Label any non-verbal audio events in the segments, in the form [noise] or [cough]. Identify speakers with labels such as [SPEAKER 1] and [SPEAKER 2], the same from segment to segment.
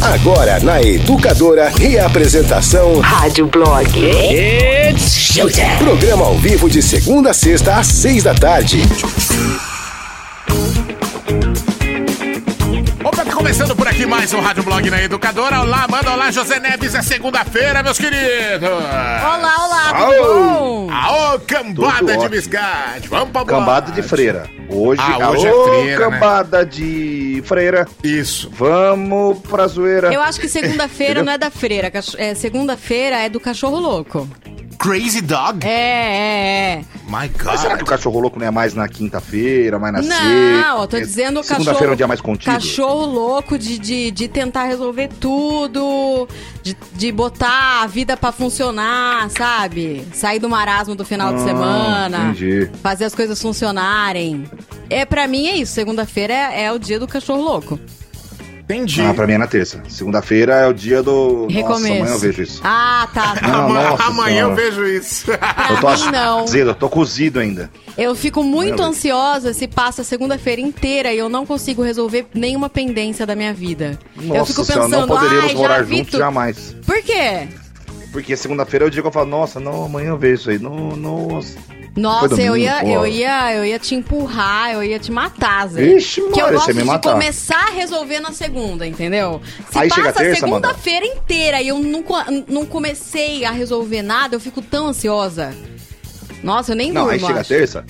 [SPEAKER 1] Agora na Educadora, reapresentação
[SPEAKER 2] Rádio Blog.
[SPEAKER 3] It's showtime.
[SPEAKER 1] Programa ao vivo de segunda a sexta às seis da tarde.
[SPEAKER 3] Começando por aqui mais um Rádio Blog na Educadora. Olá, manda olá, José Neves. É segunda-feira, meus queridos.
[SPEAKER 4] Olá, olá, tudo
[SPEAKER 5] Aô.
[SPEAKER 4] bom?
[SPEAKER 3] Aô, cambada
[SPEAKER 5] Tudo
[SPEAKER 3] de biscate. Vamos pra
[SPEAKER 5] Cambada
[SPEAKER 3] boate.
[SPEAKER 5] de freira. Hoje,
[SPEAKER 3] Ah, hoje é
[SPEAKER 5] aô,
[SPEAKER 3] freira, né?
[SPEAKER 5] cambada de freira.
[SPEAKER 3] Isso.
[SPEAKER 5] Vamos pra zoeira.
[SPEAKER 4] Eu acho que segunda-feira não é da freira, é, segunda-feira é do cachorro louco.
[SPEAKER 3] Crazy Dog?
[SPEAKER 4] É, é, é.
[SPEAKER 3] My
[SPEAKER 5] Mas será que o
[SPEAKER 3] God.
[SPEAKER 5] cachorro louco não é mais na quinta-feira, mais na sexta?
[SPEAKER 4] Não, eu tô dizendo cachorro.
[SPEAKER 5] Segunda-feira é um dia mais contido.
[SPEAKER 4] Cachorro louco de, de, de tentar resolver tudo, de, de botar a vida pra funcionar, sabe? Sair do marasmo do final de
[SPEAKER 5] Ah,
[SPEAKER 4] semana.
[SPEAKER 5] entendi.
[SPEAKER 4] Fazer as coisas funcionarem. É, pra mim é isso. Segunda-feira é, é o dia do cachorro louco.
[SPEAKER 3] Entendi.
[SPEAKER 5] Ah, pra mim é na terça. Segunda-feira é o dia do...
[SPEAKER 4] Recomeço.
[SPEAKER 5] Nossa, amanhã eu vejo isso.
[SPEAKER 4] Ah, tá. tá.
[SPEAKER 5] Não,
[SPEAKER 3] Amanhã,
[SPEAKER 5] nossa
[SPEAKER 3] amanhã eu
[SPEAKER 5] senhora.
[SPEAKER 3] vejo isso.
[SPEAKER 5] eu tô
[SPEAKER 4] mim, não.
[SPEAKER 5] azedo, eu tô cozido ainda.
[SPEAKER 4] Eu fico muito
[SPEAKER 5] Meu Deus.
[SPEAKER 4] ansiosa se passa a segunda-feira inteira e eu não consigo resolver nenhuma pendência da minha vida. eu
[SPEAKER 5] Nossa
[SPEAKER 4] fico
[SPEAKER 5] senhora,
[SPEAKER 4] pensando,
[SPEAKER 5] não poderíamos morar juntos
[SPEAKER 4] tu...
[SPEAKER 5] jamais.
[SPEAKER 4] Por quê?
[SPEAKER 5] Porque segunda-feira é o dia que eu falo, nossa, não, amanhã eu vejo isso aí. Não, nossa.
[SPEAKER 4] Nossa, eu ia, eu ia, eu ia te empurrar, eu ia te matar, Zé.
[SPEAKER 5] Vixe,
[SPEAKER 4] que eu gosto de
[SPEAKER 5] matar.
[SPEAKER 4] começar a resolver na segunda, entendeu? Se
[SPEAKER 5] Aí
[SPEAKER 4] passa
[SPEAKER 5] a
[SPEAKER 4] segunda-feira inteira e eu não, não comecei a resolver nada, eu fico tão ansiosa. Nossa, eu nem
[SPEAKER 5] Não,
[SPEAKER 4] durmo,
[SPEAKER 5] aí chega
[SPEAKER 4] acho.
[SPEAKER 5] terça.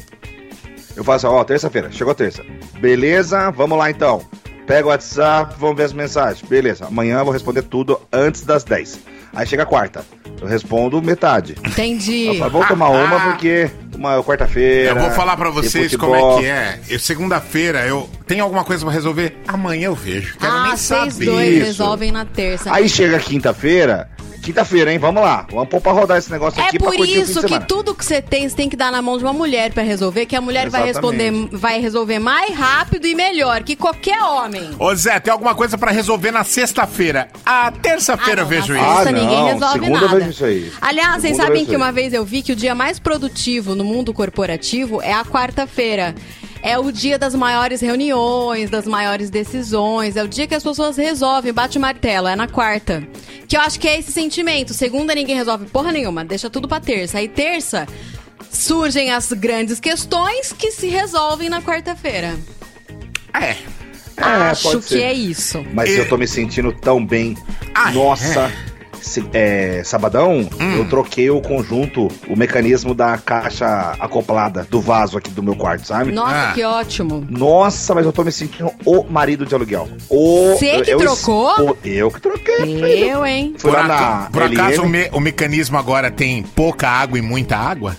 [SPEAKER 5] Eu faço, ó, terça-feira, chegou terça. Beleza, vamos lá então. Pega o WhatsApp, vamos ver as mensagens. Beleza, amanhã eu vou responder tudo antes das 10. Aí chega a quarta. Eu respondo metade.
[SPEAKER 4] Entendi.
[SPEAKER 5] Eu falo, vou tomar uma porque uma quarta-feira.
[SPEAKER 3] Eu vou falar pra
[SPEAKER 5] tem
[SPEAKER 3] vocês como é que é. Eu, segunda-feira, eu tenho alguma coisa pra resolver? Amanhã eu vejo. Quero
[SPEAKER 4] ah,
[SPEAKER 3] nem
[SPEAKER 4] vocês
[SPEAKER 3] saber.
[SPEAKER 4] dois
[SPEAKER 5] Isso.
[SPEAKER 4] resolvem na terça.
[SPEAKER 5] Aí chega quinta-feira. Quinta-feira, hein? Vamos lá. Vamos pôr pra rodar esse negócio
[SPEAKER 4] É
[SPEAKER 5] aqui pra
[SPEAKER 4] por
[SPEAKER 5] curtir o fim
[SPEAKER 4] isso que tudo que você tem, você tem que dar na mão de uma mulher pra resolver, que a mulher vai responder,
[SPEAKER 5] Exatamente.
[SPEAKER 4] vai resolver mais rápido e melhor que qualquer homem.
[SPEAKER 3] Ô Zé, tem alguma coisa pra resolver na sexta-feira? A terça-feira eu
[SPEAKER 4] não,
[SPEAKER 3] vejo
[SPEAKER 4] na
[SPEAKER 3] isso.
[SPEAKER 4] sexta
[SPEAKER 5] Ah,
[SPEAKER 4] ninguém
[SPEAKER 5] não,
[SPEAKER 4] resolve
[SPEAKER 5] segunda eu
[SPEAKER 4] nada.
[SPEAKER 5] vejo isso aí.
[SPEAKER 4] Aliás, vocês
[SPEAKER 5] Segunda eu
[SPEAKER 4] sabem que uma vez eu vi que o dia mais produtivo no mundo corporativo é a quarta-feira. É o dia das maiores reuniões, das maiores decisões. É o dia que as pessoas resolvem, bate o martelo. É na quarta. Que eu acho que é esse sentimento. Segunda ninguém resolve porra nenhuma, deixa tudo pra terça. Aí terça surgem as grandes questões que se resolvem na quarta-feira.
[SPEAKER 3] É.
[SPEAKER 4] acho
[SPEAKER 5] pode
[SPEAKER 4] que
[SPEAKER 5] ser.
[SPEAKER 4] é isso.
[SPEAKER 5] Mas
[SPEAKER 3] E-
[SPEAKER 5] eu tô me sentindo tão bem.
[SPEAKER 3] Ah,
[SPEAKER 5] Nossa. se- é, sabadão,
[SPEAKER 3] Hum.
[SPEAKER 5] eu troquei o conjunto, o mecanismo da caixa acoplada do vaso aqui do meu quarto, sabe?
[SPEAKER 4] Nossa,
[SPEAKER 3] Ah.
[SPEAKER 4] que ótimo.
[SPEAKER 5] Nossa, mas eu tô me sentindo o marido de aluguel. O,
[SPEAKER 4] Você que
[SPEAKER 5] eu-
[SPEAKER 4] trocou?
[SPEAKER 5] o- eu que troquei. filho.
[SPEAKER 4] Eu, hein?
[SPEAKER 5] Fui
[SPEAKER 3] Por,
[SPEAKER 5] na
[SPEAKER 3] por acaso o, me- o mecanismo agora tem pouca água e muita água?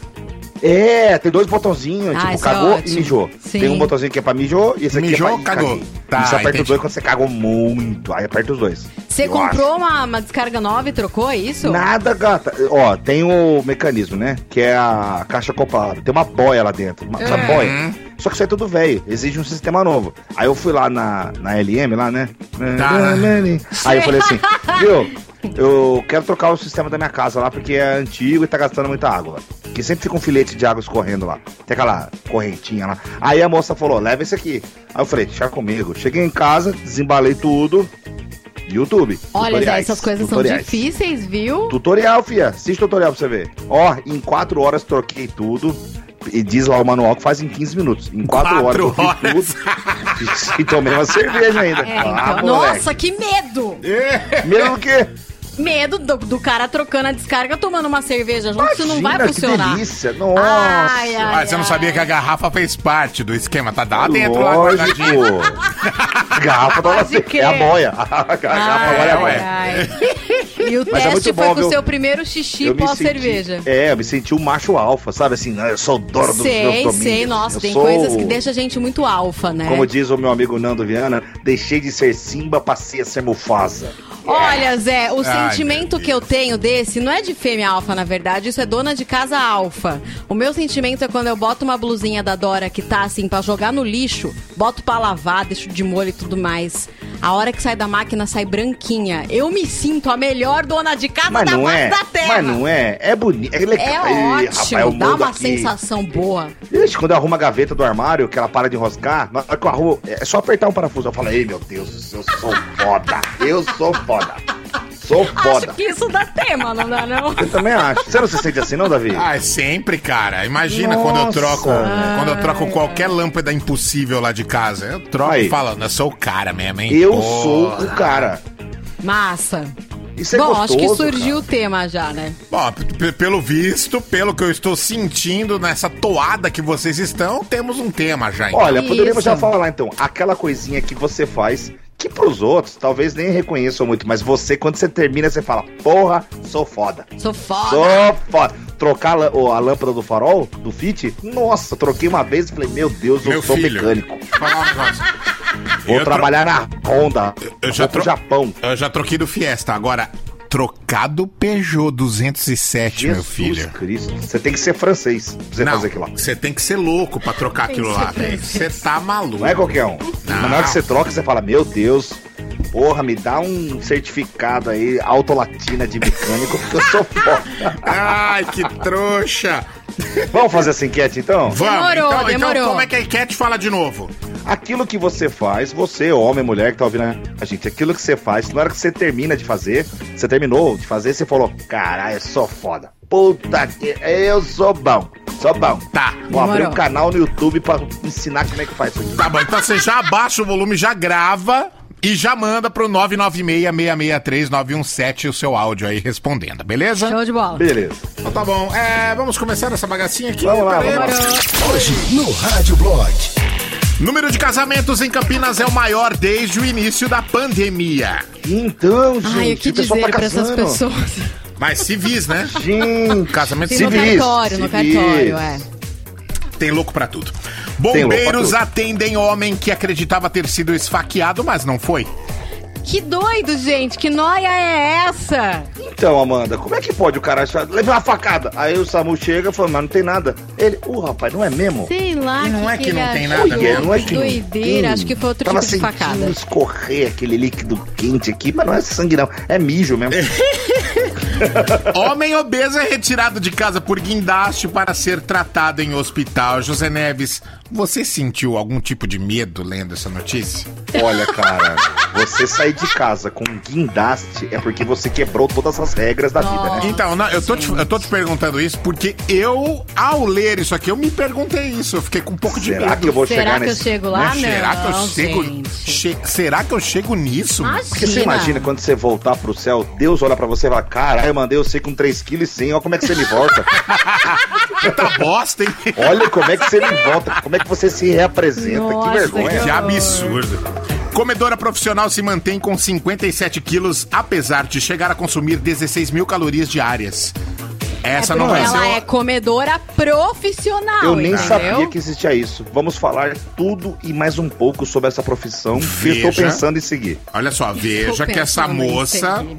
[SPEAKER 5] É, tem dois botãozinhos,
[SPEAKER 4] Ah,
[SPEAKER 5] tipo,
[SPEAKER 4] é
[SPEAKER 5] cagou
[SPEAKER 4] ótimo.
[SPEAKER 5] e mijou.
[SPEAKER 4] Sim.
[SPEAKER 5] Tem um botãozinho que é pra mijou e esse aqui
[SPEAKER 3] Mijou,
[SPEAKER 5] é pra
[SPEAKER 3] cagou.
[SPEAKER 5] caguei.
[SPEAKER 3] Tá,
[SPEAKER 5] Isso aperta
[SPEAKER 3] entendi.
[SPEAKER 5] os dois quando você cagou muito. Aí aperta os dois.
[SPEAKER 4] Você
[SPEAKER 5] Eu
[SPEAKER 4] comprou uma, uma descarga nova e trocou, é isso?
[SPEAKER 5] Nada, gata. Ó, tem o mecanismo, né? Que é a caixa acoplada. Tem uma boia lá dentro. Uma, uma
[SPEAKER 4] É.
[SPEAKER 5] boia. Só que isso é tudo velho. Exige um sistema novo. Aí eu fui lá na, na LM, lá, né?
[SPEAKER 3] Tá.
[SPEAKER 5] Aí eu falei assim, [laughs] viu? Eu quero trocar o sistema da minha casa lá porque é antigo e tá gastando muita água. Que sempre fica um filete de água escorrendo lá. Tem aquela correntinha lá. Aí a moça falou, leva esse aqui. Aí eu falei, deixa comigo. Cheguei em casa, desembalei tudo. YouTube.
[SPEAKER 4] Olha,
[SPEAKER 5] tutoriais,
[SPEAKER 4] essas coisas são
[SPEAKER 5] tutoriais.
[SPEAKER 4] difíceis, viu?
[SPEAKER 5] Tutorial, fia. Assiste tutorial pra você ver. Ó, em 4 horas troquei tudo. E diz lá o manual que faz em 15 minutos. Em 4 horas
[SPEAKER 3] Quatro
[SPEAKER 5] eu fiz tudo. E tomei uma cerveja ainda.
[SPEAKER 4] É,
[SPEAKER 5] Ah,
[SPEAKER 4] então.
[SPEAKER 5] moleque.
[SPEAKER 4] Nossa, que medo!
[SPEAKER 5] Mesmo do que?
[SPEAKER 4] Medo do, do cara trocando a descarga tomando uma cerveja junto, isso não vai
[SPEAKER 5] Imagina,
[SPEAKER 4] funcionar.
[SPEAKER 5] Que delícia. Nossa.
[SPEAKER 4] Ai, ai,
[SPEAKER 3] Ah, você não sabia que a garrafa fez parte do esquema. Tá lá dentro, lá guardadinho. [laughs]
[SPEAKER 5] Garrafa
[SPEAKER 4] Pode
[SPEAKER 5] dentro. É a
[SPEAKER 4] crer.
[SPEAKER 5] boia. [laughs] A garrafa agora é a
[SPEAKER 4] Ai,
[SPEAKER 5] boia.
[SPEAKER 4] E o
[SPEAKER 5] Mas é
[SPEAKER 4] teste
[SPEAKER 5] muito
[SPEAKER 4] foi
[SPEAKER 5] bom,
[SPEAKER 4] com o seu primeiro xixi pós-cerveja.
[SPEAKER 5] É, eu me senti um macho alfa, sabe? Assim, eu sou o dono dos meus
[SPEAKER 4] Sei,
[SPEAKER 5] domínios.
[SPEAKER 4] sei, nossa,
[SPEAKER 5] Eu
[SPEAKER 4] tem
[SPEAKER 5] sou-
[SPEAKER 4] coisas que deixam a gente muito alfa, né?
[SPEAKER 5] Como diz o meu amigo Nando Viana, deixei de ser Simba, passei a ser Mufasa.
[SPEAKER 4] Olha, Zé, o
[SPEAKER 3] Ai,
[SPEAKER 4] sentimento que eu tenho desse não é de fêmea alfa, na verdade, isso é dona de casa alfa. O meu sentimento é quando eu boto uma blusinha da Dora que tá assim pra jogar no lixo, boto pra lavar, deixo de molho e tudo mais. A hora que sai da máquina sai branquinha. Eu me sinto a melhor dona de casa
[SPEAKER 5] Mas
[SPEAKER 4] da face
[SPEAKER 5] é.
[SPEAKER 4] da terra.
[SPEAKER 5] Mas não é. É bonito. É, legal.
[SPEAKER 4] É
[SPEAKER 5] Ih,
[SPEAKER 4] ótimo,
[SPEAKER 5] rapaz,
[SPEAKER 4] dá uma
[SPEAKER 5] aqui.
[SPEAKER 4] sensação boa.
[SPEAKER 5] Ixi, quando eu arrumo a gaveta do armário, que ela para de enroscar, na hora que eu arrumo, é só apertar um parafuso. Eu falo, ei meu Deus, eu sou foda. Eu sou foda. Sou foda.
[SPEAKER 4] Acho que isso dá tema, não dá não?
[SPEAKER 5] Eu também acho. Você não se sente assim, não, Davi?
[SPEAKER 3] Ah, é sempre, cara. Imagina quando eu
[SPEAKER 5] Nossa.
[SPEAKER 3] troco. Quando eu troco qualquer lâmpada impossível lá de casa. Eu troco
[SPEAKER 5] Aí.
[SPEAKER 3] falando, eu sou o cara mesmo, hein?
[SPEAKER 5] eu
[SPEAKER 3] Porra.
[SPEAKER 5] sou o cara.
[SPEAKER 4] Massa.
[SPEAKER 5] Isso é
[SPEAKER 4] Bom,
[SPEAKER 5] gostoso,
[SPEAKER 4] acho que surgiu
[SPEAKER 5] cara.
[SPEAKER 4] o tema já, né?
[SPEAKER 3] Bom, pelo visto, pelo que eu estou sentindo nessa toada que vocês estão, temos um tema já. então.
[SPEAKER 5] Olha, poderíamos
[SPEAKER 4] Isso.
[SPEAKER 5] já falar então, aquela coisinha que você faz, que pros outros talvez nem reconheçam muito, mas você, quando você termina, você fala, porra, sou foda.
[SPEAKER 4] Sou foda.
[SPEAKER 5] Sou foda. Trocar a, a lâmpada do farol, do Fit, nossa, troquei uma vez e falei, meu Deus, eu
[SPEAKER 3] Meu
[SPEAKER 5] sou
[SPEAKER 3] filho.
[SPEAKER 5] mecânico. Vou
[SPEAKER 3] Eu tro-
[SPEAKER 5] trabalhar na Honda.
[SPEAKER 3] Eu já tro-
[SPEAKER 5] Japão.
[SPEAKER 3] Eu já troquei do Fiesta. Agora, trocado Peugeot 207, meu
[SPEAKER 5] Jesus
[SPEAKER 3] filho.
[SPEAKER 5] Cristo. Você tem que ser francês pra você
[SPEAKER 3] Não,
[SPEAKER 5] fazer aquilo lá.
[SPEAKER 3] você tem que ser louco pra trocar aquilo lá, velho. Você tá maluco.
[SPEAKER 5] Não é qualquer um. Mas na hora que você troca, você fala, meu Deus, porra, me dá um certificado aí, autolatina de mecânico, porque eu sou [laughs] foda.
[SPEAKER 3] Ai, que trouxa.
[SPEAKER 5] Vamos fazer essa enquete então?
[SPEAKER 3] Vamos,
[SPEAKER 4] Demorou,
[SPEAKER 3] então,
[SPEAKER 4] demorou.
[SPEAKER 3] então como é que a enquete fala de novo?
[SPEAKER 5] Aquilo que você faz, você, homem, mulher que tá ouvindo a gente, aquilo que você faz, na hora que você termina de fazer, você terminou de fazer, você falou, caralho, eu sou foda. Puta que. Eu sou bom. Sou bom.
[SPEAKER 3] Tá.
[SPEAKER 5] Vou abrir
[SPEAKER 4] Demorou.
[SPEAKER 5] um canal no YouTube pra ensinar como é que faz isso aqui.
[SPEAKER 3] Tá bom, então você já abaixa o volume, já grava e já manda pro 996-663-917 o seu áudio aí respondendo, beleza?
[SPEAKER 4] Show de bola.
[SPEAKER 5] Beleza.
[SPEAKER 3] Então tá bom, é, vamos começar essa bagacinha aqui.
[SPEAKER 5] Vamos lá, vamos lá.
[SPEAKER 1] Hoje no Rádio Blog.
[SPEAKER 3] Número de casamentos em Campinas é o maior desde o início da pandemia.
[SPEAKER 5] Então, gente,
[SPEAKER 4] Ai, o que dizer
[SPEAKER 5] tá
[SPEAKER 4] pra essas pessoas?
[SPEAKER 3] Mas civis, né?
[SPEAKER 5] Gente, [laughs]
[SPEAKER 3] Casamento
[SPEAKER 4] Sim, no cartório, no
[SPEAKER 5] civis.
[SPEAKER 4] cartório, é.
[SPEAKER 3] Tem louco pra tudo. Bombeiros
[SPEAKER 5] pra
[SPEAKER 3] atendem homem que acreditava ter sido esfaqueado, mas não foi.
[SPEAKER 4] Que doido, gente. Que noia é essa?
[SPEAKER 5] Então, Amanda, como é que pode o cara achar? Levei uma facada. Aí o Samu chega e fala, mas não tem nada. Ele, uh, rapaz, não é mesmo?
[SPEAKER 4] Sei lá.
[SPEAKER 3] Não é que
[SPEAKER 4] ele
[SPEAKER 3] não tem nada mesmo.
[SPEAKER 5] não é que
[SPEAKER 4] Doideira. Acho que foi outro
[SPEAKER 5] Tava
[SPEAKER 4] tipo de
[SPEAKER 5] sentindo
[SPEAKER 4] facada.
[SPEAKER 5] escorrer aquele líquido quente aqui, mas não é sangue não, é mijo mesmo. [laughs]
[SPEAKER 3] Homem obeso é retirado de casa por guindaste para ser tratado em hospital. José Neves, você sentiu algum tipo de medo lendo essa notícia?
[SPEAKER 5] Olha, cara, você sair de casa com um guindaste é porque você quebrou todas as regras da vida, né?
[SPEAKER 3] Então, não, eu, tô te, eu tô te perguntando isso porque eu, ao ler isso aqui, eu me perguntei isso. Eu fiquei com um pouco de
[SPEAKER 5] Será
[SPEAKER 3] medo.
[SPEAKER 5] que eu vou
[SPEAKER 4] Será
[SPEAKER 5] chegar
[SPEAKER 4] que eu
[SPEAKER 5] nesse...
[SPEAKER 4] chego lá?
[SPEAKER 3] Né? Será que eu
[SPEAKER 4] Não,
[SPEAKER 3] chego. che- será que eu chego nisso?
[SPEAKER 4] Imagina.
[SPEAKER 5] Porque você imagina quando você voltar pro céu, Deus olha pra você e fala, caralho, eu mandei você com 3,1 kg, olha como é que você me volta.
[SPEAKER 3] Puta [laughs] bosta, hein?
[SPEAKER 5] Olha como é que você me volta, como é que você se reapresenta,
[SPEAKER 4] Nossa,
[SPEAKER 5] que vergonha.
[SPEAKER 3] Que absurdo. Comedora profissional se mantém com 57 quilos, apesar de chegar a consumir 16 mil calorias diárias. Essa não vai
[SPEAKER 4] Ela é comedora profissional,
[SPEAKER 5] Eu nem
[SPEAKER 4] entendeu?
[SPEAKER 5] sabia que existia isso. Vamos falar tudo e mais um pouco sobre essa profissão que eu estou
[SPEAKER 3] Veja.
[SPEAKER 5] pensando em seguir.
[SPEAKER 3] Olha só, veja que essa moça
[SPEAKER 4] seguir.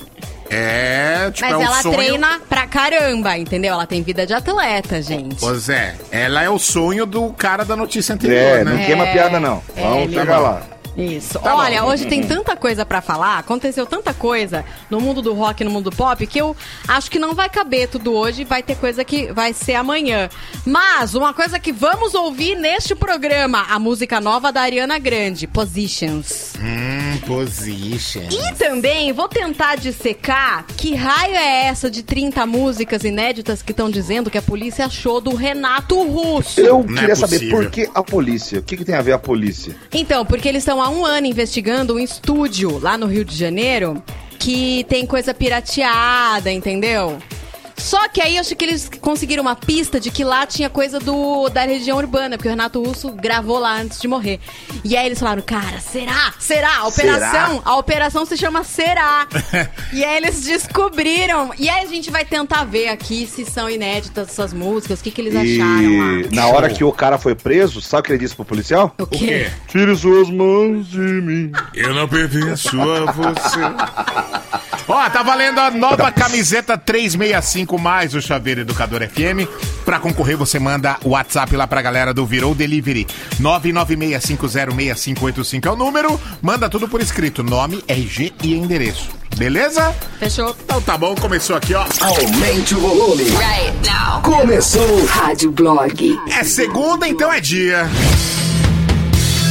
[SPEAKER 3] É. Tipo,
[SPEAKER 4] Mas
[SPEAKER 3] é o
[SPEAKER 4] ela
[SPEAKER 3] sonho.
[SPEAKER 4] treina pra caramba, entendeu? Ela tem vida de atleta, gente.
[SPEAKER 3] Pois é, ela é o sonho do cara da notícia anterior,
[SPEAKER 5] É,
[SPEAKER 3] né?
[SPEAKER 5] não queima piada não.
[SPEAKER 4] É,
[SPEAKER 5] Vamos
[SPEAKER 4] ele-
[SPEAKER 5] chegar lá.
[SPEAKER 4] Isso.
[SPEAKER 3] Tá
[SPEAKER 4] Olha,
[SPEAKER 3] bom.
[SPEAKER 4] hoje tem tanta coisa pra falar, aconteceu tanta coisa no mundo do rock e no mundo do pop que eu acho que não vai caber tudo hoje, vai ter coisa que vai ser amanhã. Mas uma coisa que vamos ouvir neste programa, a música nova da Ariana Grande, Positions.
[SPEAKER 3] Hum, position.
[SPEAKER 4] E também vou tentar dissecar que raio é essa de 30 músicas inéditas que estão dizendo que a polícia achou do Renato Russo.
[SPEAKER 5] Eu
[SPEAKER 3] Não é
[SPEAKER 5] queria saber
[SPEAKER 3] possível.
[SPEAKER 5] por que a polícia? O que, que tem a ver a polícia?
[SPEAKER 4] Então, porque eles estão um ano investigando um estúdio lá no Rio de Janeiro que tem coisa pirateada, entendeu? Só que aí eu acho que eles conseguiram uma pista de que lá tinha coisa do da região urbana, porque o Renato Russo gravou lá antes de morrer. E aí eles falaram, cara, será? Será? A operação, a operação se chama Será. [laughs] e aí eles descobriram. E aí a gente vai tentar ver aqui se são inéditas essas músicas, o que, que eles acharam lá.
[SPEAKER 5] E na hora que o cara foi preso, sabe o que ele disse pro policial?
[SPEAKER 4] O
[SPEAKER 3] O quê?
[SPEAKER 5] Tire suas mãos de mim.
[SPEAKER 3] Eu não pertenço a você. [laughs] Ó, tá valendo a nova camiseta 365 mais o Chaveiro Educador FM. Pra concorrer, você manda o WhatsApp lá pra galera do Virou Delivery. 996506585 é o número. Manda tudo por escrito, nome, RG e endereço. Beleza?
[SPEAKER 4] Fechou.
[SPEAKER 3] Então tá bom, começou aqui, ó.
[SPEAKER 1] Aumente o volume.
[SPEAKER 2] Right now.
[SPEAKER 1] Começou.
[SPEAKER 2] Rádio Blog.
[SPEAKER 3] É segunda, então é dia.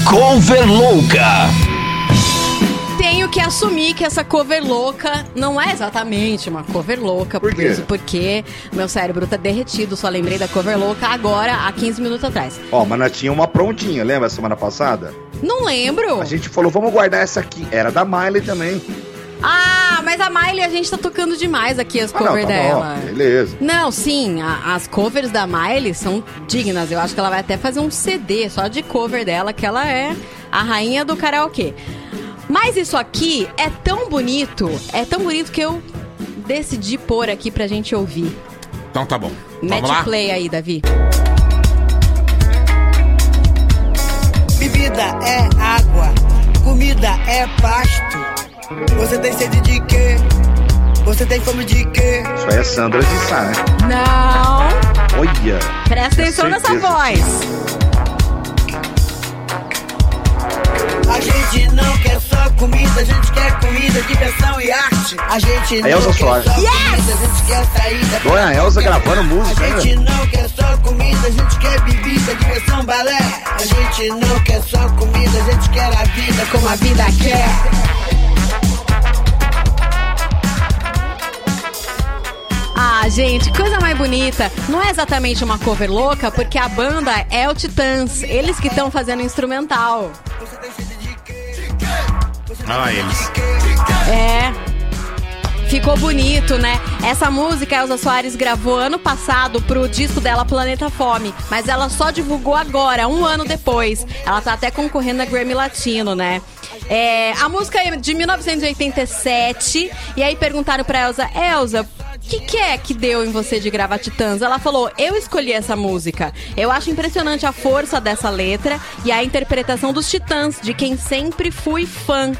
[SPEAKER 6] Cover Louca.
[SPEAKER 4] Tenho que assumir que essa cover louca não é exatamente uma cover louca.
[SPEAKER 5] Por quê?
[SPEAKER 4] Porque meu cérebro tá derretido, só lembrei da cover louca agora, há 15 minutos atrás.
[SPEAKER 5] Ó, mas nós tinha uma prontinha, lembra semana passada?
[SPEAKER 4] Não lembro.
[SPEAKER 5] A gente falou, vamos guardar essa aqui. Era da Miley também.
[SPEAKER 4] Ah, mas a Miley a gente tá tocando demais aqui as
[SPEAKER 5] Ah, não,
[SPEAKER 4] covers
[SPEAKER 5] tá
[SPEAKER 4] dela.
[SPEAKER 5] bom, beleza.
[SPEAKER 4] Não, sim, a- as covers da Miley são dignas. Eu acho que ela vai até fazer um CD só de cover dela, que ela é a rainha do karaokê. Mas isso aqui é tão bonito, é tão bonito que eu decidi pôr aqui pra gente ouvir.
[SPEAKER 3] Então tá bom.
[SPEAKER 4] Mete
[SPEAKER 3] Vamos lá?
[SPEAKER 4] play aí, Davi.
[SPEAKER 7] Bebida é água, comida é pasto. Você tem sede de quê? Você tem fome de quê?
[SPEAKER 5] Isso aí é Sandra de Sá, né?
[SPEAKER 4] Não!
[SPEAKER 5] Olha.
[SPEAKER 4] Presta atenção nessa voz.
[SPEAKER 7] A gente não quer só comida, a gente quer comida, diversão e arte. A gente não
[SPEAKER 5] Elza
[SPEAKER 7] quer
[SPEAKER 5] Soares.
[SPEAKER 7] só comida, a gente quer saída.
[SPEAKER 5] Dona Elza gravando música,
[SPEAKER 7] A
[SPEAKER 5] né?
[SPEAKER 7] gente não quer só comida, a gente quer bebida, diversão, balé. A gente não quer só comida, a gente quer a vida como a vida quer.
[SPEAKER 4] Ah, gente, coisa mais bonita. Não é exatamente uma cover louca, porque a banda é o Titãs. Eles que estão fazendo instrumental.
[SPEAKER 3] Ah, eles.
[SPEAKER 4] É. Ficou bonito, né? Essa música a Elza Soares gravou ano passado pro disco dela Planeta Fome, mas ela só divulgou agora, um ano depois. Ela tá até concorrendo a Grammy Latino, né? É, a música é de 1987, e aí perguntaram pra Elza, Elza, que, que é que deu em você de gravar Titãs? Ela falou: Eu escolhi essa música. Eu acho impressionante a força dessa letra e a interpretação dos Titãs, de quem sempre fui fã.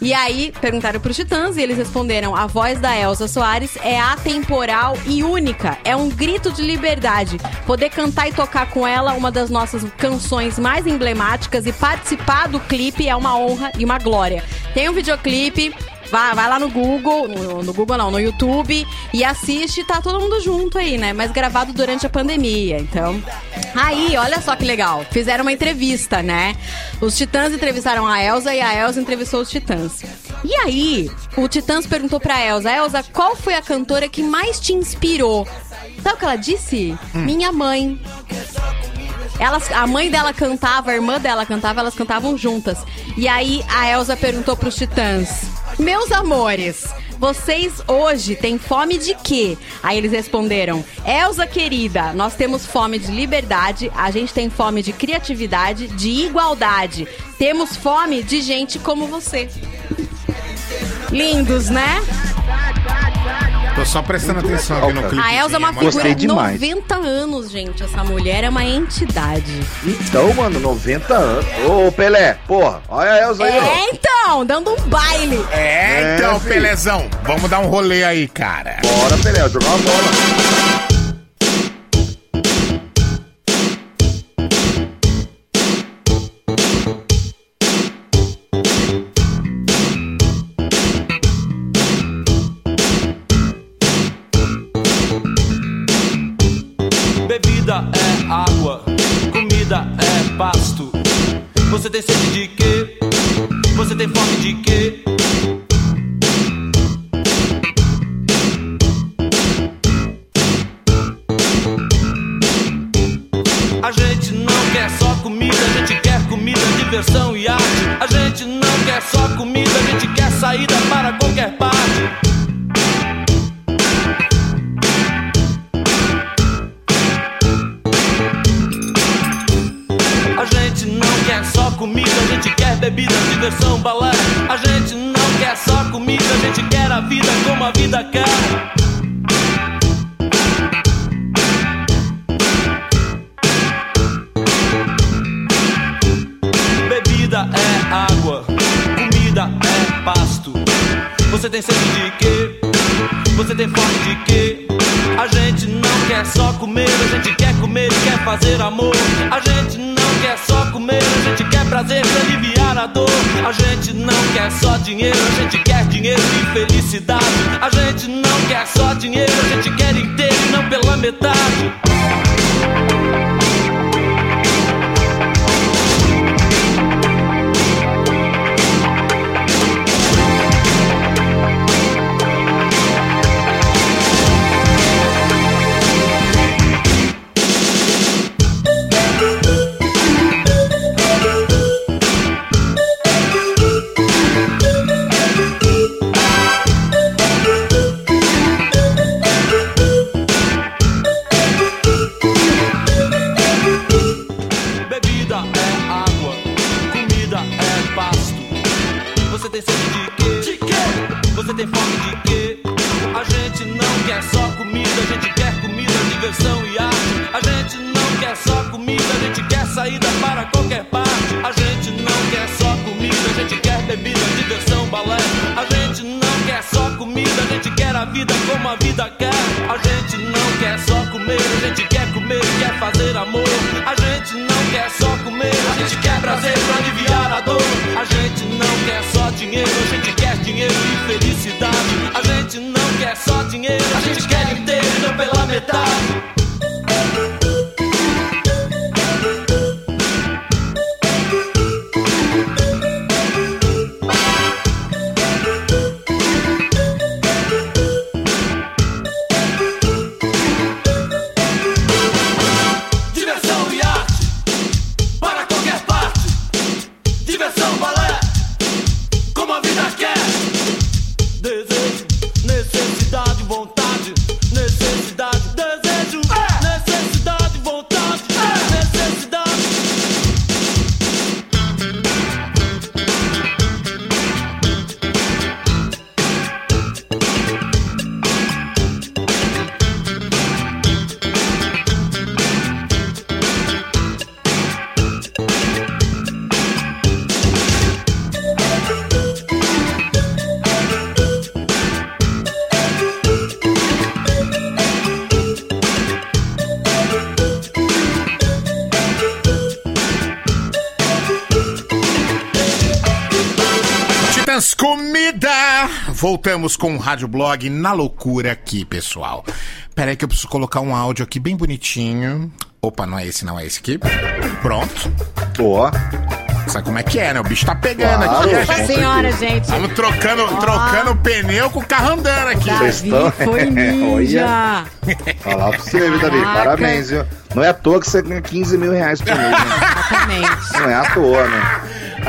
[SPEAKER 4] E aí, perguntaram pros Titãs e eles responderam: a voz da Elza Soares é atemporal e única. É um grito de liberdade. Poder cantar e tocar com ela uma das nossas canções mais emblemáticas e participar do clipe é uma honra e uma glória. Tem um videoclipe. Vai, vai lá no Google, no, no Google não, no YouTube e assiste, tá todo mundo junto aí, né? Mas gravado durante a pandemia, então. Aí, olha só que legal. Fizeram uma entrevista, né? Os Titãs entrevistaram a Elsa e a Elsa entrevistou os Titãs. E aí, o Titãs perguntou pra Elsa, Elsa, qual foi a cantora que mais te inspirou? Sabe o que ela disse? Minha mãe. Elas, a mãe dela cantava, a irmã dela cantava, elas cantavam juntas. E aí a Elsa perguntou pros titãs: Meus amores, vocês hoje têm fome de quê? Aí eles responderam: Elsa querida, nós temos fome de liberdade, a gente tem fome de criatividade, de igualdade. Temos fome de gente como você. Lindos, né?
[SPEAKER 3] Tô só prestando atenção aqui no clipe.
[SPEAKER 4] A Elsa é uma figura
[SPEAKER 5] demais.
[SPEAKER 4] 90 anos, gente. Essa mulher é uma entidade.
[SPEAKER 5] Então, mano, 90 anos. Ô, Pelé, porra, olha a Elza aí, ó.
[SPEAKER 4] É, então, dando um baile.
[SPEAKER 3] É, então,
[SPEAKER 5] É.
[SPEAKER 3] Pelezão, vamos dar um rolê aí, cara.
[SPEAKER 5] Bora, Pelé, jogar uma bola.
[SPEAKER 8] Você tem sede de quê? Você tem fome de quê? Quer só dinheiro, a gente quer dinheiro e felicidade. A gente não quer só dinheiro, a gente quer inteiro e não pela metade.
[SPEAKER 3] Voltamos com o Rádio Blog na loucura aqui, pessoal. Pera aí que eu preciso colocar um áudio aqui bem bonitinho. Opa, não é esse, não é esse aqui. Pronto.
[SPEAKER 5] Boa.
[SPEAKER 3] Sabe como é que é, né? O bicho tá pegando
[SPEAKER 5] Claro.
[SPEAKER 3] aqui.
[SPEAKER 4] Nossa
[SPEAKER 3] A gente-
[SPEAKER 4] senhora, gente.
[SPEAKER 3] Estamos trocando, trocando pneu com o carro andando aqui.
[SPEAKER 4] Davi
[SPEAKER 5] estão-
[SPEAKER 4] foi [laughs] ninja.
[SPEAKER 5] Falar pra você, viu, Davi? Parabéns, viu? Não é à toa que você ganha 15 mil reais por mês, né?
[SPEAKER 4] Exatamente.
[SPEAKER 5] Não é à toa, né?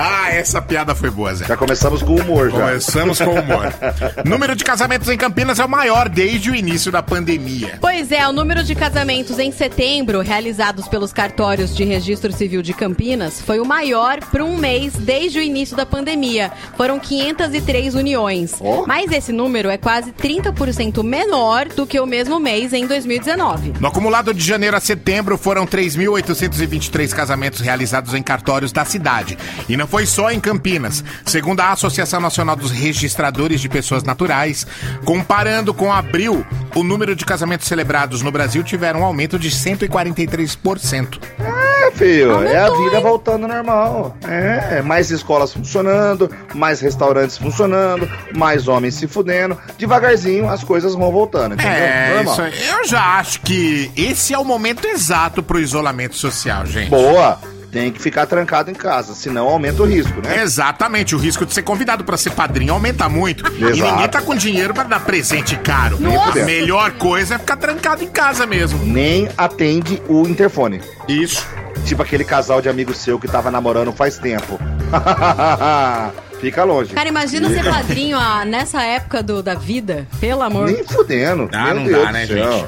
[SPEAKER 3] Ah, essa piada foi boa, Zé.
[SPEAKER 5] Já começamos com humor, já.
[SPEAKER 3] Começamos com humor. [laughs] Número de casamentos em Campinas é o maior desde o início da pandemia.
[SPEAKER 4] Pois é, o número de casamentos em setembro realizados pelos cartórios de registro civil de Campinas foi o maior para um mês desde o início da pandemia. Foram 503 uniões.
[SPEAKER 5] Ó.
[SPEAKER 4] Mas esse número é quase 30% menor do que o mesmo mês em 2019.
[SPEAKER 3] No acumulado de janeiro a setembro, foram 3.823 casamentos realizados em cartórios da cidade. E não foi só em Campinas. Segundo a Associação Nacional dos Registradores de Pessoas Naturais, comparando com abril, o número de casamentos celebrados no Brasil tiveram um aumento de 143%.
[SPEAKER 5] É, filho, é a vida
[SPEAKER 4] hein?
[SPEAKER 5] voltando ao normal. É, mais escolas funcionando, mais restaurantes funcionando, mais homens se fudendo. Devagarzinho as coisas vão voltando, entendeu?
[SPEAKER 3] É, isso aí. Eu já acho que esse é o momento exato pro isolamento social, gente.
[SPEAKER 5] Boa, tem que ficar trancado em casa, senão aumenta o risco, né?
[SPEAKER 3] Exatamente, o risco de ser convidado pra ser padrinho aumenta muito. E
[SPEAKER 5] Exato.
[SPEAKER 3] ninguém tá com dinheiro pra dar presente caro.
[SPEAKER 5] Nossa.
[SPEAKER 3] A melhor coisa é ficar trancado em casa mesmo.
[SPEAKER 5] Nem atende o interfone.
[SPEAKER 3] Isso.
[SPEAKER 5] Tipo aquele casal de amigo seu que tava namorando faz tempo. [laughs] Fica longe.
[SPEAKER 4] Cara, imagina ser padrinho ah, nessa época do, da vida. Pelo amor.
[SPEAKER 5] Nem fudendo.
[SPEAKER 3] Ah,
[SPEAKER 5] Meu
[SPEAKER 3] não
[SPEAKER 5] Deus
[SPEAKER 3] dá, né,
[SPEAKER 5] céu.
[SPEAKER 3] gente?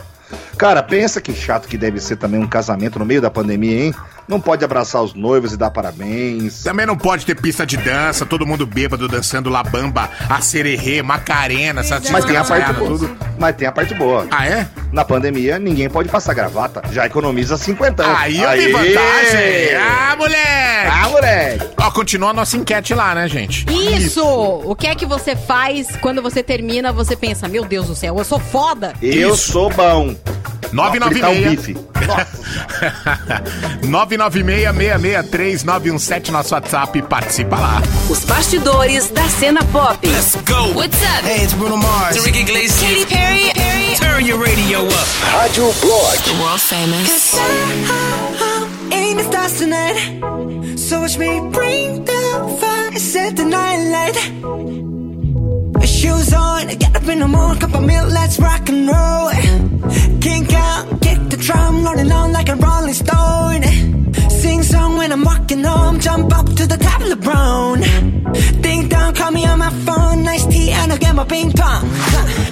[SPEAKER 5] Cara, pensa que chato que deve ser também um casamento no meio da pandemia, hein? Não pode abraçar os noivos e dar parabéns.
[SPEAKER 3] Também não pode ter pista de dança, todo mundo bêbado dançando labamba, a sererê, macarena, essas
[SPEAKER 5] Mas tem a parte boa.
[SPEAKER 3] tudo.
[SPEAKER 5] Mas tem a parte boa.
[SPEAKER 3] Ah, é?
[SPEAKER 5] Na pandemia, ninguém pode passar gravata. Já economiza 50.
[SPEAKER 3] Aí eu vi vantagem. Ah, moleque!
[SPEAKER 5] Ah, moleque!
[SPEAKER 3] Ó, continua a nossa enquete lá, né, gente?
[SPEAKER 4] Isso! O que é que você faz quando você termina, você pensa, meu Deus do céu, eu sou foda.
[SPEAKER 5] Eu
[SPEAKER 3] Isso.
[SPEAKER 5] sou bom. Vou fritar um
[SPEAKER 3] 996
[SPEAKER 5] bife. Nossa.
[SPEAKER 3] 996-663-917, nosso WhatsApp, participa lá.
[SPEAKER 2] Os bastidores da cena pop.
[SPEAKER 8] Let's go.
[SPEAKER 2] What's up?
[SPEAKER 8] Hey, it's Bruno Mars. Enrique Iglesias.
[SPEAKER 2] Katy Perry, Perry.
[SPEAKER 8] Turn your radio up.
[SPEAKER 1] Rádio Blog.
[SPEAKER 2] World famous.
[SPEAKER 7] in the stars tonight. So watch me bring the fire, set the night light. Shoes on, get up in the mood, cup of milk, let's rock and roll. Kink out, kick the drum, rolling on like a rolling stone. Sing song when I'm walking home, jump up to the top of the brown. Ding dong, call me on my phone, nice tea, and I'll get my ping pong.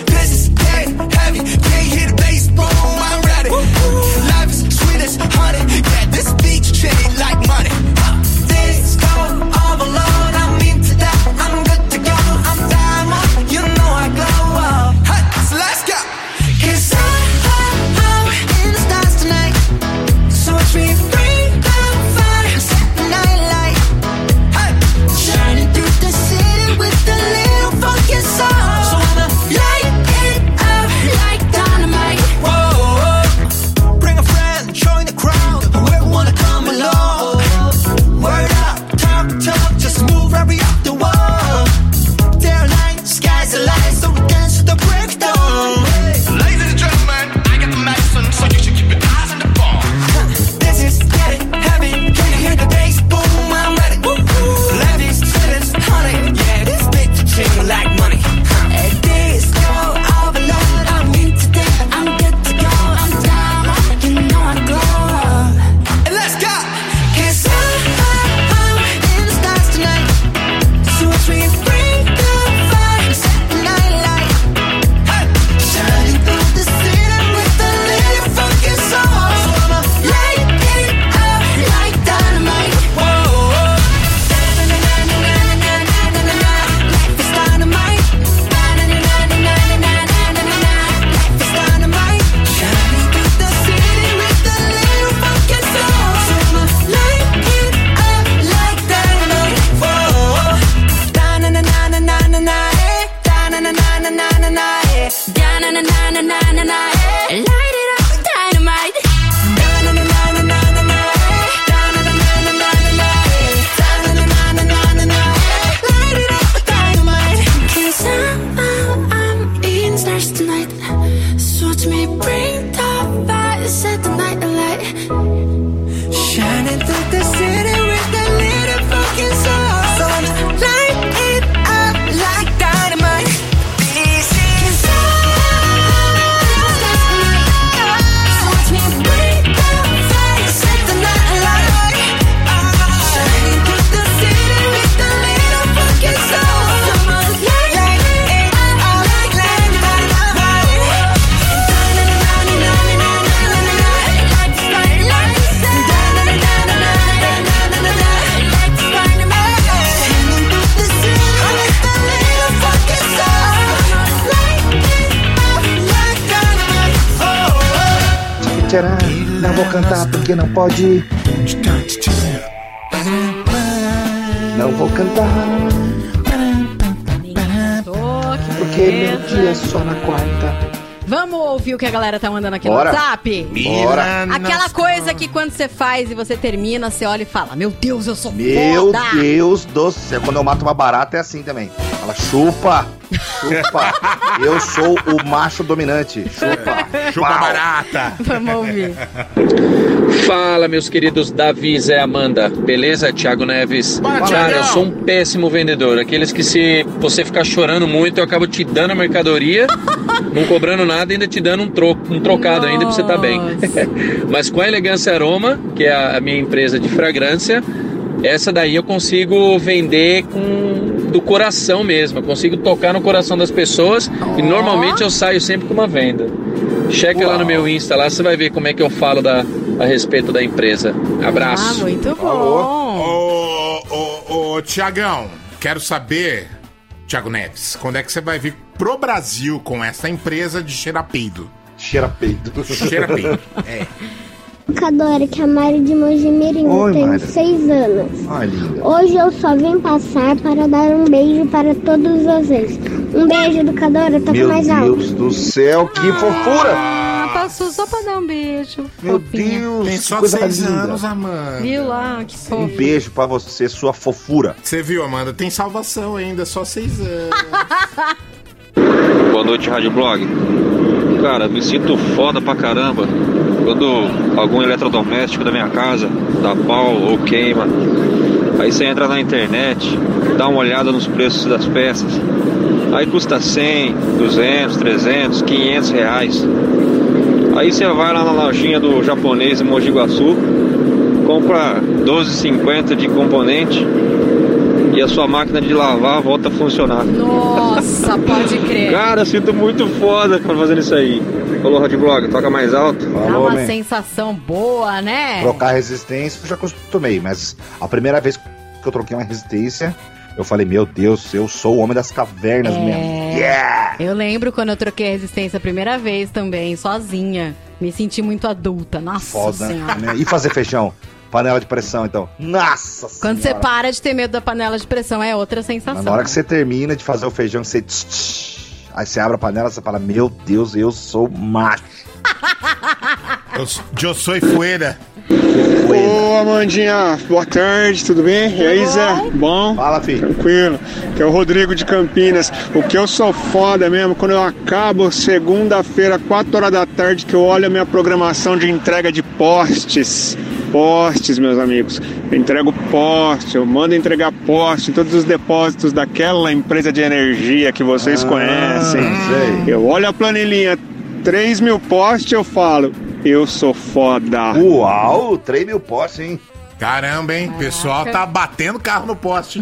[SPEAKER 7] This is dead heavy, can't hear the bass boom, I'm ready. Life is sweet as honey, yeah, this beach chain like money. This go overload, I'm
[SPEAKER 5] não vou cantar porque meu dia é só na quarta.
[SPEAKER 4] Vamos ouvir o que a galera tá mandando aqui
[SPEAKER 5] Bora.
[SPEAKER 4] no WhatsApp?
[SPEAKER 5] Bora.
[SPEAKER 4] Aquela coisa que quando você faz e você termina, você olha e fala: Meu Deus, eu sou
[SPEAKER 5] Meu
[SPEAKER 4] foda!
[SPEAKER 5] Deus do céu. Quando eu mato uma barata é assim também. Ela chupa, chupa. eu sou o macho dominante. Chupa.
[SPEAKER 3] Chupa
[SPEAKER 5] Pau.
[SPEAKER 3] barata.
[SPEAKER 4] Vamos ouvir.
[SPEAKER 6] Fala, meus queridos Davi Zé Amanda, beleza? Thiago Neves.
[SPEAKER 3] Fala,
[SPEAKER 6] Cara, eu sou um péssimo vendedor. Aqueles que se você ficar chorando muito, eu acabo te dando a mercadoria, [laughs] não cobrando nada, ainda te dando um, troco, um trocado ainda pra você tá bem. [laughs] Mas com a Elegância Aroma, que é a a minha empresa de fragrância, essa daí eu consigo vender com do coração mesmo. Eu consigo tocar no coração das pessoas e normalmente eu saio sempre com uma venda. Checa lá no meu Insta, lá você vai ver como é que eu falo da, a respeito da empresa.
[SPEAKER 4] Ah,
[SPEAKER 6] Abraço.
[SPEAKER 4] muito bom.
[SPEAKER 3] Ô, ô, ô, Tiagão, quero saber, Tiago Neves, quando é que você vai vir pro Brasil com essa empresa de cheirar peido?
[SPEAKER 5] Cheira peito.
[SPEAKER 3] Cheira peido. É. [laughs]
[SPEAKER 9] Cadora, que é a Mari de Mojimirim,
[SPEAKER 5] Oi,
[SPEAKER 9] tenho
[SPEAKER 5] Mari.
[SPEAKER 9] seis anos. Hoje eu só vim passar para dar um beijo para todos vocês. Um beijo do Cadora, toca
[SPEAKER 5] Meu
[SPEAKER 9] mais alto.
[SPEAKER 5] Deus do céu, que fofura!
[SPEAKER 4] Ah, passou só pra dar um beijo.
[SPEAKER 5] Meu
[SPEAKER 4] Fofinha.
[SPEAKER 5] Deus,
[SPEAKER 3] Tem
[SPEAKER 5] que
[SPEAKER 3] só
[SPEAKER 5] coisa
[SPEAKER 3] seis
[SPEAKER 5] linda.
[SPEAKER 3] anos, Amanda.
[SPEAKER 4] Viu lá? Que
[SPEAKER 5] Um
[SPEAKER 4] fofo.
[SPEAKER 5] beijo pra você, sua fofura.
[SPEAKER 3] Você viu, Amanda? Tem salvação ainda, só seis anos. [laughs]
[SPEAKER 10] Boa noite, Rádio Blog. Cara, me sinto foda pra caramba quando algum eletrodoméstico da minha casa dá pau ou queima. Aí você entra na internet, dá uma olhada nos preços das peças. Aí custa 100, 200, 300, 500 reais. Aí você vai lá na lojinha do japonês em Mogi Guaçu, compra 12,50 de componente e a sua máquina de lavar volta a funcionar.
[SPEAKER 4] Nossa, pode crer.
[SPEAKER 10] Cara, eu sinto muito foda quando fazendo isso aí. Falou, Rádio Blog, toca mais alto.
[SPEAKER 4] Dá
[SPEAKER 5] Falou,
[SPEAKER 4] uma
[SPEAKER 5] man.
[SPEAKER 4] sensação boa, né?
[SPEAKER 5] Trocar resistência eu já acostumei, mas a primeira vez que eu troquei uma resistência, eu falei, meu Deus, eu sou o homem das cavernas
[SPEAKER 4] É.
[SPEAKER 5] mesmo. Yeah!
[SPEAKER 4] Eu lembro quando eu troquei a resistência a primeira vez também, sozinha. Me senti muito adulta. Nossa
[SPEAKER 5] Foda,
[SPEAKER 4] senhora.
[SPEAKER 5] né? E fazer feijão? Panela de pressão, então. Nossa
[SPEAKER 4] Quando você
[SPEAKER 5] senhora.
[SPEAKER 4] para de ter medo da panela de pressão, é outra sensação.
[SPEAKER 5] Mas na hora que você termina de fazer o feijão, você. tch, tch, Aí você abre a panela e fala, meu Deus, eu sou macho.
[SPEAKER 3] Eu, eu sou fuera.
[SPEAKER 11] Ô Amandinha, boa tarde, tudo bem? E aí, Zé? Bom?
[SPEAKER 5] Fala, filho.
[SPEAKER 11] Tranquilo. Que é o Rodrigo de Campinas. O que eu sou foda mesmo, quando eu acabo segunda-feira, 4 horas da tarde, que eu olho a minha programação de entrega de postes. Postes, meus amigos. Eu entrego poste, eu mando entregar poste em todos os depósitos daquela empresa de energia que vocês conhecem.
[SPEAKER 5] sei.
[SPEAKER 11] Eu olho a planilhinha, 3 mil postes, eu falo, eu sou foda.
[SPEAKER 5] Uau, 3 mil postes, hein?
[SPEAKER 3] Caramba, hein? O pessoal tá batendo carro no poste.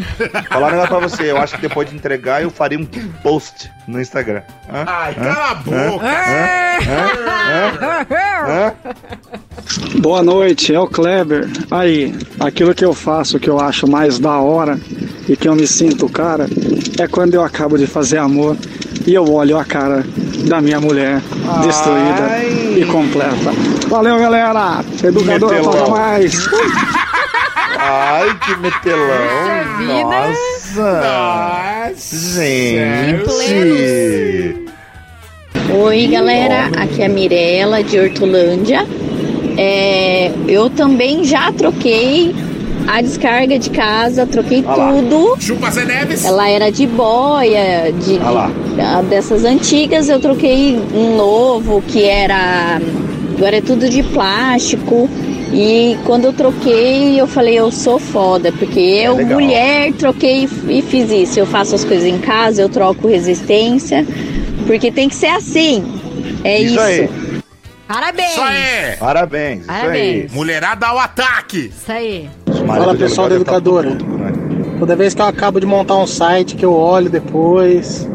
[SPEAKER 5] Falar um negócio pra você, eu acho que depois de entregar eu faria um post no Instagram. Hã?
[SPEAKER 3] Ai, cala a boca.
[SPEAKER 5] Hã?
[SPEAKER 12] Boa noite, é o Kleber. Aí, aquilo que eu faço que eu acho mais da hora e que eu me sinto cara é quando eu acabo de fazer amor e eu olho a cara da minha mulher destruída
[SPEAKER 5] Ai.
[SPEAKER 12] e completa. Valeu, galera! Educadora,
[SPEAKER 5] Metelão.
[SPEAKER 12] toca mais!
[SPEAKER 5] Ai, que metelão.
[SPEAKER 4] vida.
[SPEAKER 5] Nossa. Gente.
[SPEAKER 13] Oi, galera. Aqui é a Mirella de Hortolândia. É, eu também já troquei a descarga de casa, troquei
[SPEAKER 5] lá.
[SPEAKER 13] tudo.
[SPEAKER 3] Chupa Zé Neves.
[SPEAKER 13] Ela era de boia, de,
[SPEAKER 5] Ah
[SPEAKER 13] dessas antigas. Eu troquei um novo que era. Agora é tudo de plástico. E quando eu troquei, eu falei, eu sou foda, porque eu,
[SPEAKER 5] É legal.
[SPEAKER 13] mulher, troquei e fiz isso. Eu faço as coisas em casa, eu troco resistência, porque tem que ser assim. É isso.
[SPEAKER 5] Isso aí.
[SPEAKER 4] Parabéns!
[SPEAKER 3] Isso aí.
[SPEAKER 5] Parabéns. Isso aí.
[SPEAKER 4] Parabéns.
[SPEAKER 3] Mulherada ao ataque.
[SPEAKER 4] Isso aí.
[SPEAKER 12] Fala, pessoal da
[SPEAKER 5] tá
[SPEAKER 12] educadora.
[SPEAKER 5] tudo né?
[SPEAKER 12] Toda vez que eu acabo de montar um site que eu olho depois,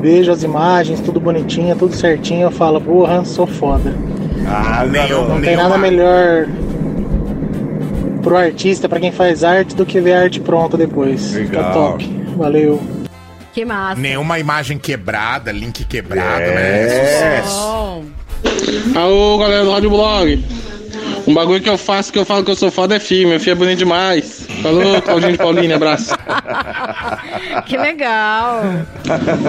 [SPEAKER 12] vejo as imagens, tudo bonitinho, tudo certinho, eu falo, porra, sou foda.
[SPEAKER 5] Ah,
[SPEAKER 3] Nenhum.
[SPEAKER 12] Não tem nada melhor pro artista, pra quem faz arte, do que ver a arte pronta depois. Fica
[SPEAKER 5] Legal.
[SPEAKER 12] top. Valeu.
[SPEAKER 4] Que massa.
[SPEAKER 3] Nenhuma imagem quebrada, link quebrado,
[SPEAKER 5] É.
[SPEAKER 3] né?
[SPEAKER 4] Bom.
[SPEAKER 11] Alô, galera do Rádio Blog. Um bagulho que eu faço que eu falo que eu sou foda é filho. Meu filho é bonito demais. Falou, Claudinho de Paulinho, abraço. [laughs]
[SPEAKER 4] Que legal.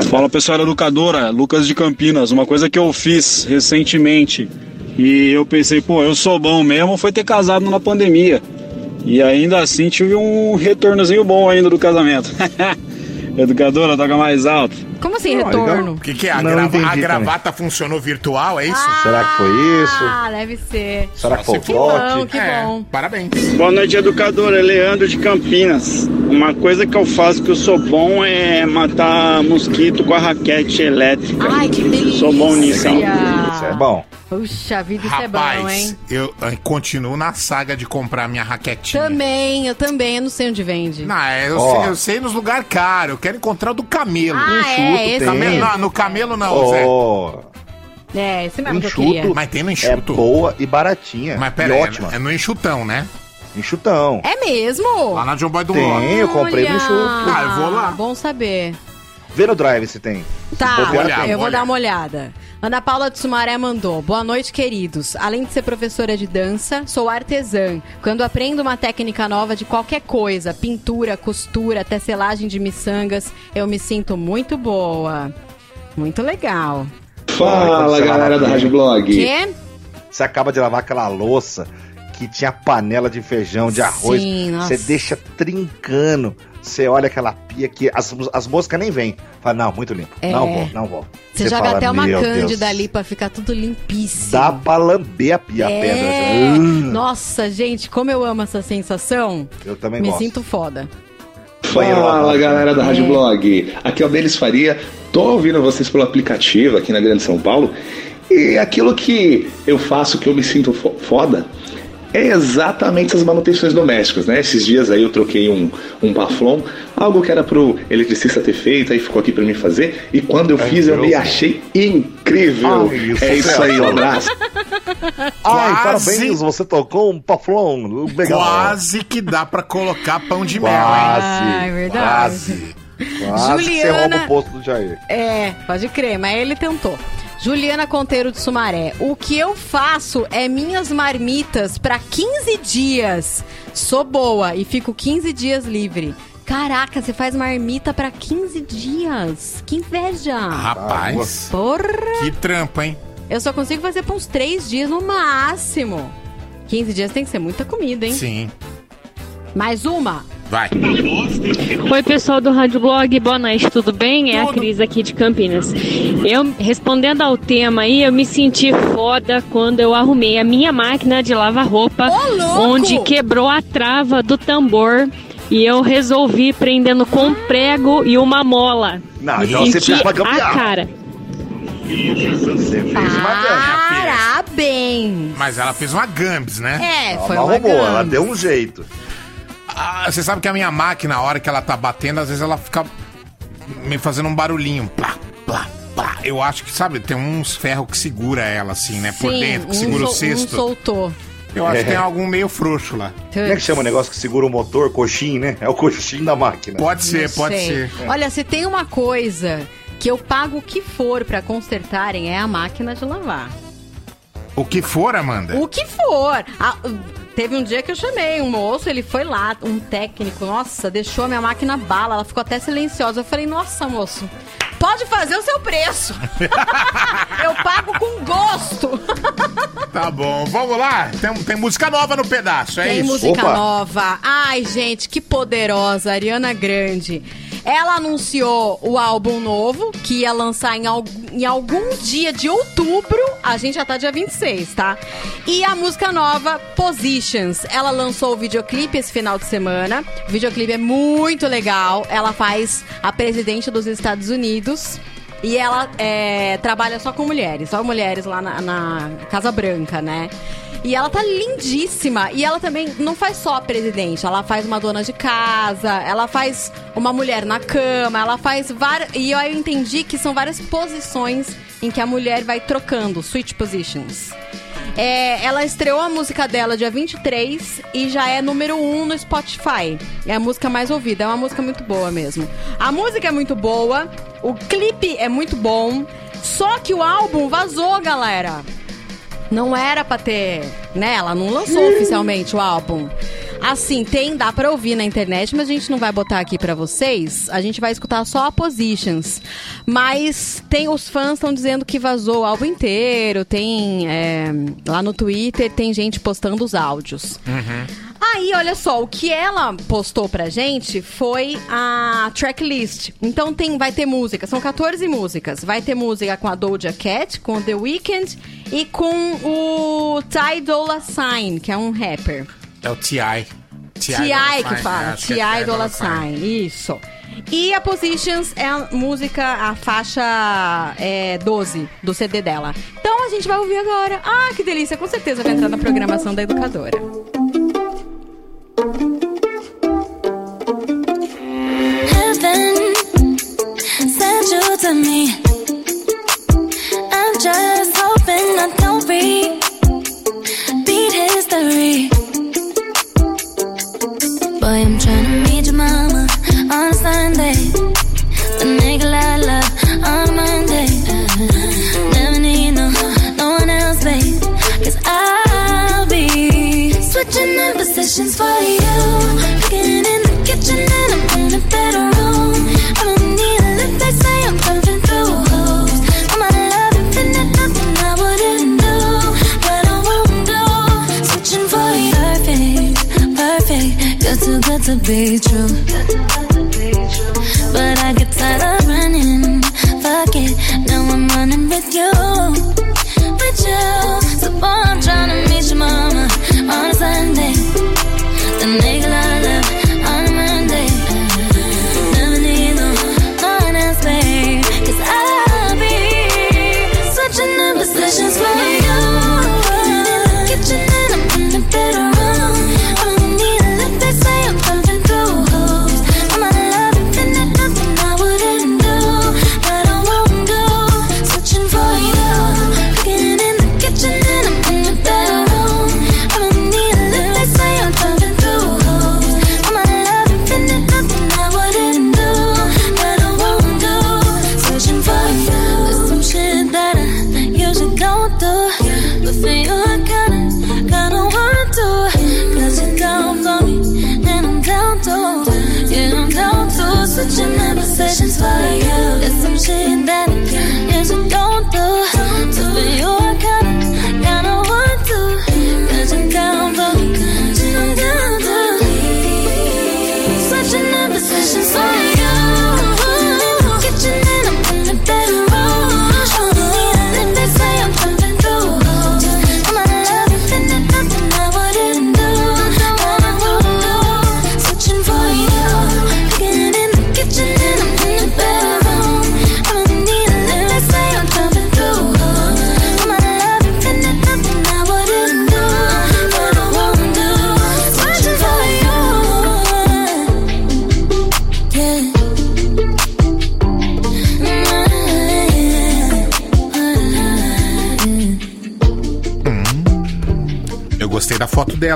[SPEAKER 12] Fala pessoal educadora, Lucas de Campinas. Uma coisa que eu fiz recentemente e eu pensei, pô, eu sou bom mesmo, foi ter casado na pandemia. E ainda assim tive um retornozinho bom ainda do casamento. [laughs] educadora, toca mais alto.
[SPEAKER 4] Como assim,
[SPEAKER 5] Ah,
[SPEAKER 4] retorno?
[SPEAKER 3] O que, que é? A,
[SPEAKER 5] Não
[SPEAKER 3] grava-
[SPEAKER 5] entendi
[SPEAKER 3] a
[SPEAKER 5] também.
[SPEAKER 3] gravata funcionou virtual, é isso?
[SPEAKER 5] Será que foi isso?
[SPEAKER 4] Ah, deve ser.
[SPEAKER 5] Será que foi o
[SPEAKER 3] se
[SPEAKER 4] Que bom, que
[SPEAKER 3] É,
[SPEAKER 4] bom.
[SPEAKER 3] Parabéns.
[SPEAKER 12] Boa noite, educadora. É Leandro de Campinas. Uma coisa que eu faço que eu sou bom é matar mosquito com a raquete elétrica.
[SPEAKER 4] Ai, que delícia.
[SPEAKER 12] Sou bom nisso, hein?
[SPEAKER 5] Isso é bom.
[SPEAKER 4] Puxa vida, isso é bom,
[SPEAKER 3] Rapaz,
[SPEAKER 4] hein?
[SPEAKER 3] eu, eh, continuo na saga de comprar minha raquetinha.
[SPEAKER 4] Também, eu também, eu não sei onde vende.
[SPEAKER 3] Não, é, eu,
[SPEAKER 5] Ó.
[SPEAKER 3] sei, eu sei nos lugares caros. Eu quero encontrar o do camelo.
[SPEAKER 4] ah,
[SPEAKER 5] chuto
[SPEAKER 4] é, esse
[SPEAKER 5] tem.
[SPEAKER 3] Camelo,
[SPEAKER 4] mesmo.
[SPEAKER 3] não, no camelo não, Zé.
[SPEAKER 5] Ô,
[SPEAKER 4] É, esse mesmo que eu queria.
[SPEAKER 5] Enxuto.
[SPEAKER 3] Mas tem no
[SPEAKER 5] É
[SPEAKER 3] enxuto.
[SPEAKER 5] boa e baratinha.
[SPEAKER 3] Mas
[SPEAKER 5] e
[SPEAKER 3] pera aí,
[SPEAKER 5] ótima.
[SPEAKER 3] é, é no enxutão, né?
[SPEAKER 5] Enxutão.
[SPEAKER 4] É mesmo?
[SPEAKER 3] Lá na John Boy do
[SPEAKER 5] Tem,
[SPEAKER 3] Rock.
[SPEAKER 5] eu comprei no enxuto.
[SPEAKER 3] Ah, eu vou lá.
[SPEAKER 4] Bom saber.
[SPEAKER 5] Vê no drive se tem.
[SPEAKER 4] Tá,
[SPEAKER 5] Se bobear,
[SPEAKER 3] olhar,
[SPEAKER 5] tem.
[SPEAKER 4] eu vou
[SPEAKER 3] olhar.
[SPEAKER 4] dar uma olhada. Ana Paula de Sumaré mandou. Boa noite, queridos. Além de ser professora de dança, sou artesã. Quando aprendo uma técnica nova de qualquer coisa, pintura, costura, tecelagem de miçangas, eu me sinto muito boa. Muito legal.
[SPEAKER 5] Fala, galera da Rádio
[SPEAKER 14] Blog.
[SPEAKER 4] Quê?
[SPEAKER 5] Você acaba de lavar aquela louça que tinha panela de feijão, de arroz.
[SPEAKER 4] Sim, nossa.
[SPEAKER 5] Você deixa trincando. Você olha aquela pia que as, as moscas nem vêm. Fala, não, muito limpo.
[SPEAKER 4] É.
[SPEAKER 5] Não vou, não vou.
[SPEAKER 4] Você, joga
[SPEAKER 5] fala,
[SPEAKER 4] até uma
[SPEAKER 5] "Meu
[SPEAKER 4] cândida ali pra ficar tudo limpíssimo.
[SPEAKER 5] Dá pra lamber a pia, a
[SPEAKER 4] é.
[SPEAKER 5] pedra. Hum, [laughs]
[SPEAKER 4] Nossa, gente, como eu amo essa sensação.
[SPEAKER 5] Eu também
[SPEAKER 4] Me
[SPEAKER 5] gosto.
[SPEAKER 4] sinto foda.
[SPEAKER 14] Fala galera da Rádio
[SPEAKER 4] É.
[SPEAKER 14] Blog, aqui é o Denis Faria, tô ouvindo vocês pelo aplicativo aqui na Grande São Paulo e aquilo que eu faço que eu me sinto fo- foda é exatamente as manutenções domésticas, né? Esses dias aí eu troquei um, um Paflon, algo que era pro eletricista ter feito, aí ficou aqui pra mim fazer e quando eu
[SPEAKER 5] É
[SPEAKER 14] fiz eu me achei incrível.
[SPEAKER 5] Ai, isso
[SPEAKER 14] é isso aí, um abraço. [laughs]
[SPEAKER 5] Ai,
[SPEAKER 3] Quase-
[SPEAKER 5] parabéns, você tocou um paflon. Legal.
[SPEAKER 3] Quase que dá pra colocar pão de mel, hein?
[SPEAKER 5] Quase.
[SPEAKER 4] Ah, é verdade.
[SPEAKER 5] Quase. Quase que você
[SPEAKER 4] Juliana-
[SPEAKER 5] rouba o posto do Jair.
[SPEAKER 4] É, pode crer, mas ele tentou. Juliana Conteiro de Sumaré. O que eu faço é minhas marmitas pra 15 dias. Sou boa e fico 15 dias livre. Caraca, você faz marmita pra 15 dias. Que inveja.
[SPEAKER 3] Rapaz,
[SPEAKER 4] Porra.
[SPEAKER 3] que trampa, hein?
[SPEAKER 4] Eu só consigo fazer pra uns 3 dias no máximo. 15 dias tem que ser muita comida, hein?
[SPEAKER 3] Sim.
[SPEAKER 4] Mais uma.
[SPEAKER 3] Vai.
[SPEAKER 15] Oi, pessoal do Rádio Blog, boa noite, tudo bem? É a Cris aqui de Campinas. Eu, respondendo ao tema aí, eu me senti foda quando eu arrumei a minha máquina de lavar roupa,
[SPEAKER 4] Ô,
[SPEAKER 15] onde quebrou a trava do tambor e eu resolvi prendendo com um prego e uma mola.
[SPEAKER 5] Não,
[SPEAKER 15] Me
[SPEAKER 5] então você
[SPEAKER 15] senti
[SPEAKER 5] fez uma
[SPEAKER 15] a
[SPEAKER 5] gambiarra.
[SPEAKER 15] cara.
[SPEAKER 5] Você fez uma gambiarra.
[SPEAKER 4] Parabéns.
[SPEAKER 3] Mas ela fez uma Gambs, né?
[SPEAKER 4] É,
[SPEAKER 5] Ela
[SPEAKER 4] foi uma
[SPEAKER 5] roubou, ela deu um jeito.
[SPEAKER 3] Ah, você sabe que a minha máquina, a hora que ela tá batendo, às vezes ela fica me fazendo um barulhinho. Plá, plá, plá. Eu acho que, sabe, tem uns ferros que segura ela, assim, né? Por
[SPEAKER 4] Sim,
[SPEAKER 3] dentro, que
[SPEAKER 4] um
[SPEAKER 3] segura o
[SPEAKER 4] sol-
[SPEAKER 3] cesto.
[SPEAKER 4] Um soltou.
[SPEAKER 3] Eu acho
[SPEAKER 5] É.
[SPEAKER 3] que tem algum meio frouxo lá.
[SPEAKER 5] Como é que chama o negócio que segura o motor? Coxim, né? É o coxim da máquina.
[SPEAKER 3] Pode ser,
[SPEAKER 4] Não
[SPEAKER 3] pode
[SPEAKER 4] sei.
[SPEAKER 3] ser.
[SPEAKER 4] Olha, se tem uma coisa que eu pago o que for pra consertarem é a máquina de lavar.
[SPEAKER 3] O que for, Amanda.
[SPEAKER 4] O que for. Ah, teve um dia que eu chamei um moço, ele foi lá, um técnico, nossa, deixou a minha máquina bala, ela ficou até silenciosa. Eu falei, nossa, moço, pode fazer o seu preço. [laughs] eu pago com gosto.
[SPEAKER 3] Tá bom, vamos lá. Tem, tem música nova no pedaço, é
[SPEAKER 4] Tem
[SPEAKER 3] isso?
[SPEAKER 4] música
[SPEAKER 5] Opa.
[SPEAKER 4] nova. Ai, gente, que poderosa. Ariana Grande. Ela anunciou o álbum novo, que ia lançar em, al- em algum dia de outubro. A gente já tá dia 26, tá? E a música nova, Positions. Ela lançou o videoclipe esse final de semana. O videoclipe é muito legal. Ela faz a presidente dos Estados Unidos. E ela é, trabalha só com mulheres, só mulheres lá na, na Casa Branca, né? E ela tá lindíssima. E ela também não faz só a presidente, ela faz uma dona de casa, ela faz uma mulher na cama, ela faz várias. E eu entendi que são várias posições em que a mulher vai trocando, switch positions. É, ela estreou a música dela dia 23 e já é número 1 no Spotify. É a música mais ouvida, é uma música muito boa mesmo. A música é muito boa, o clipe é muito bom, só que o álbum vazou, galera. Não era pra ter, né? Ela não lançou [laughs] oficialmente o álbum. Assim, tem, dá pra ouvir na internet, mas a gente não vai botar aqui pra vocês. A gente vai escutar só a Positions. Mas tem os fãs estão dizendo que vazou o álbum inteiro. Tem é, lá no Twitter tem gente postando os áudios. Aí, olha só, o que ela postou pra gente foi a tracklist. Então tem, vai ter música, são 14 músicas. Vai ter música com a Doja Cat, com The Weeknd e com o Ty Dolla Sign, que é um rapper.
[SPEAKER 3] É o T.I.
[SPEAKER 4] T.I. que fala,
[SPEAKER 3] é, é
[SPEAKER 4] T.I. Dollar Sign, isso. E a Positions é a música, a faixa é, 12 do CD dela. Então a gente vai ouvir agora. Ah, que delícia! Com certeza vai entrar na programação da educadora.
[SPEAKER 2] Heaven sent you to me. I'm just
[SPEAKER 16] hoping I don't history. Boy, I'm tryna meet your mama on a Sunday. The nigga I love on a Monday. Never need no, no one else, babe. Cause I'll be switching in positions for you. Be true. But I get tired of running. Fuck it, now I'm running with you. With you. So boy, I'm trying to meet your mama on a
[SPEAKER 2] Sunday.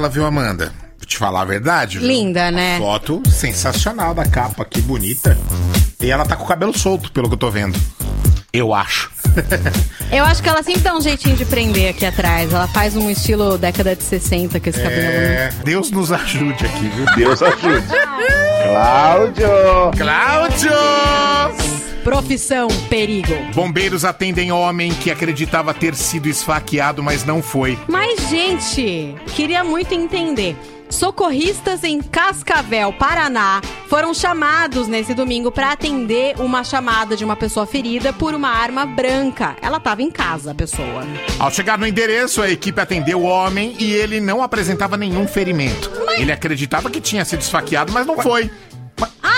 [SPEAKER 2] Dela, viu, Amanda? Vou te falar a verdade. viu?
[SPEAKER 4] Linda, né?
[SPEAKER 2] Foto sensacional da capa, que bonita. E ela tá com o cabelo solto, pelo que eu tô vendo. Eu acho. [laughs]
[SPEAKER 4] Eu acho que ela sempre dá um jeitinho de prender aqui atrás. Ela faz um estilo década de 60 com esse cabelo. né?
[SPEAKER 2] É, Deus nos ajude aqui, viu?
[SPEAKER 5] Deus ajude. [laughs] Cláudio!
[SPEAKER 2] Cláudio!
[SPEAKER 4] Profissão, perigo.
[SPEAKER 2] Bombeiros atendem homem que acreditava ter sido esfaqueado, mas não foi.
[SPEAKER 4] Mas, gente, queria muito entender. Socorristas em Cascavel, Paraná, foram chamados nesse domingo para atender uma chamada de uma pessoa ferida por uma arma branca. Ela estava em casa, a pessoa.
[SPEAKER 2] Ao chegar no endereço, a equipe atendeu o homem e ele não apresentava nenhum ferimento. Ele acreditava que tinha sido esfaqueado, mas não foi.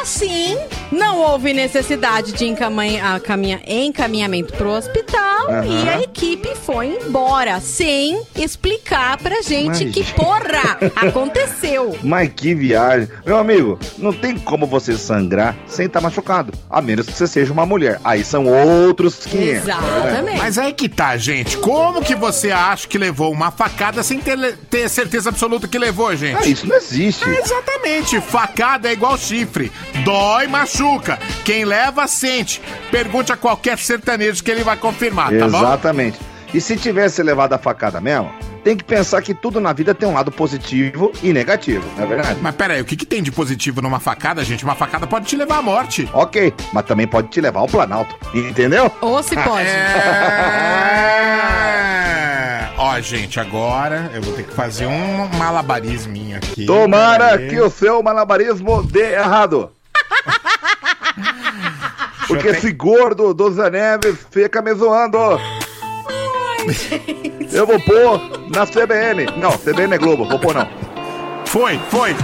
[SPEAKER 4] Assim, não houve necessidade de encaminha- caminha- encaminhamento pro hospital
[SPEAKER 5] Aham.
[SPEAKER 4] e a equipe foi embora, sem explicar pra gente
[SPEAKER 5] Mas,
[SPEAKER 4] que [laughs] porra aconteceu.
[SPEAKER 5] Mas que viagem. Meu amigo, não tem como você sangrar sem estar machucado. A menos que você seja uma mulher. Aí são outros 500. né?
[SPEAKER 2] Mas aí que tá, gente. Como que você acha que levou uma facada sem ter, ter certeza absoluta que levou, gente?
[SPEAKER 5] Ah, isso não existe.
[SPEAKER 2] É, exatamente. Facada é igual chifre. Dói, machuca. Quem leva, sente. Pergunte a qualquer sertanejo que ele vai confirmar, tá bom?
[SPEAKER 5] Exatamente. E se tivesse levado a facada mesmo, tem que pensar que tudo na vida tem um lado positivo e negativo, não é verdade?
[SPEAKER 2] Mas peraí, o que, que tem de positivo numa facada, gente? Uma facada pode te levar à morte.
[SPEAKER 5] Ok, mas também pode te levar ao Planalto, entendeu?
[SPEAKER 4] Ou se [laughs] pode.
[SPEAKER 2] É... Ó, gente, agora eu vou ter que fazer um malabarisminho aqui.
[SPEAKER 5] Tomara que o seu malabarismo dê errado. Porque esse gordo do Zé Neves fica me zoando. Eu vou pôr na CBN. Não, CBN é Globo, vou pôr não.
[SPEAKER 2] Foi, foi.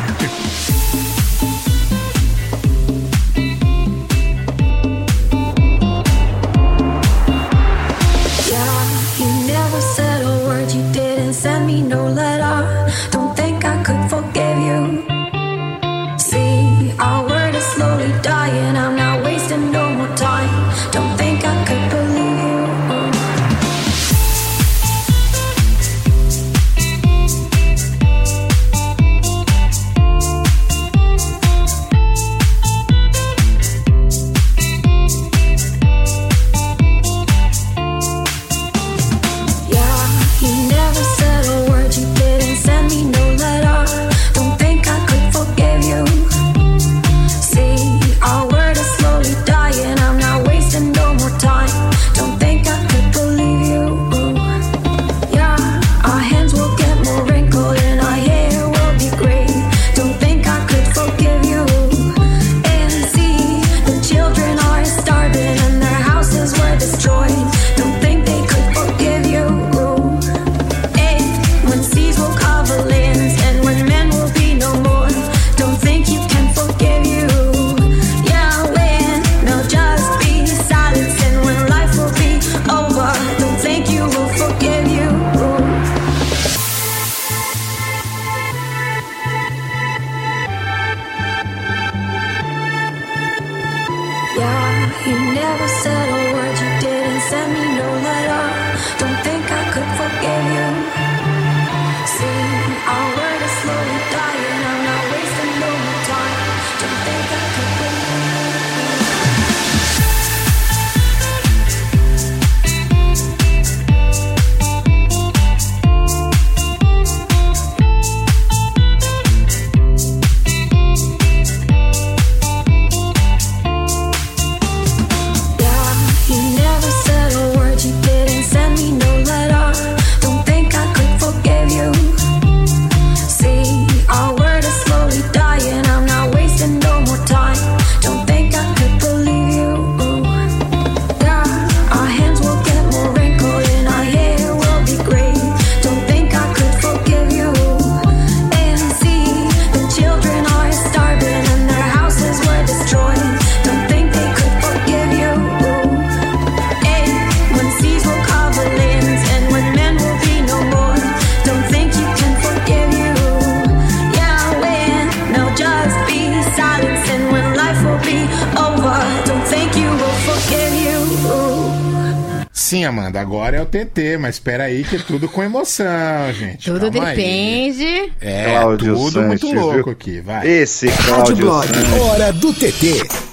[SPEAKER 3] Sim, Amanda, agora é o TT, mas espera aí que é tudo com emoção, gente.
[SPEAKER 4] Tudo
[SPEAKER 3] Calma aí.
[SPEAKER 4] depende.
[SPEAKER 3] É,
[SPEAKER 5] Cláudio
[SPEAKER 3] tudo muito
[SPEAKER 5] Sanches,
[SPEAKER 3] louco
[SPEAKER 5] viu?
[SPEAKER 3] aqui, vai.
[SPEAKER 5] Esse
[SPEAKER 1] Rádio
[SPEAKER 5] Cláudio
[SPEAKER 1] Blog,
[SPEAKER 5] Sanches.
[SPEAKER 1] hora do TT.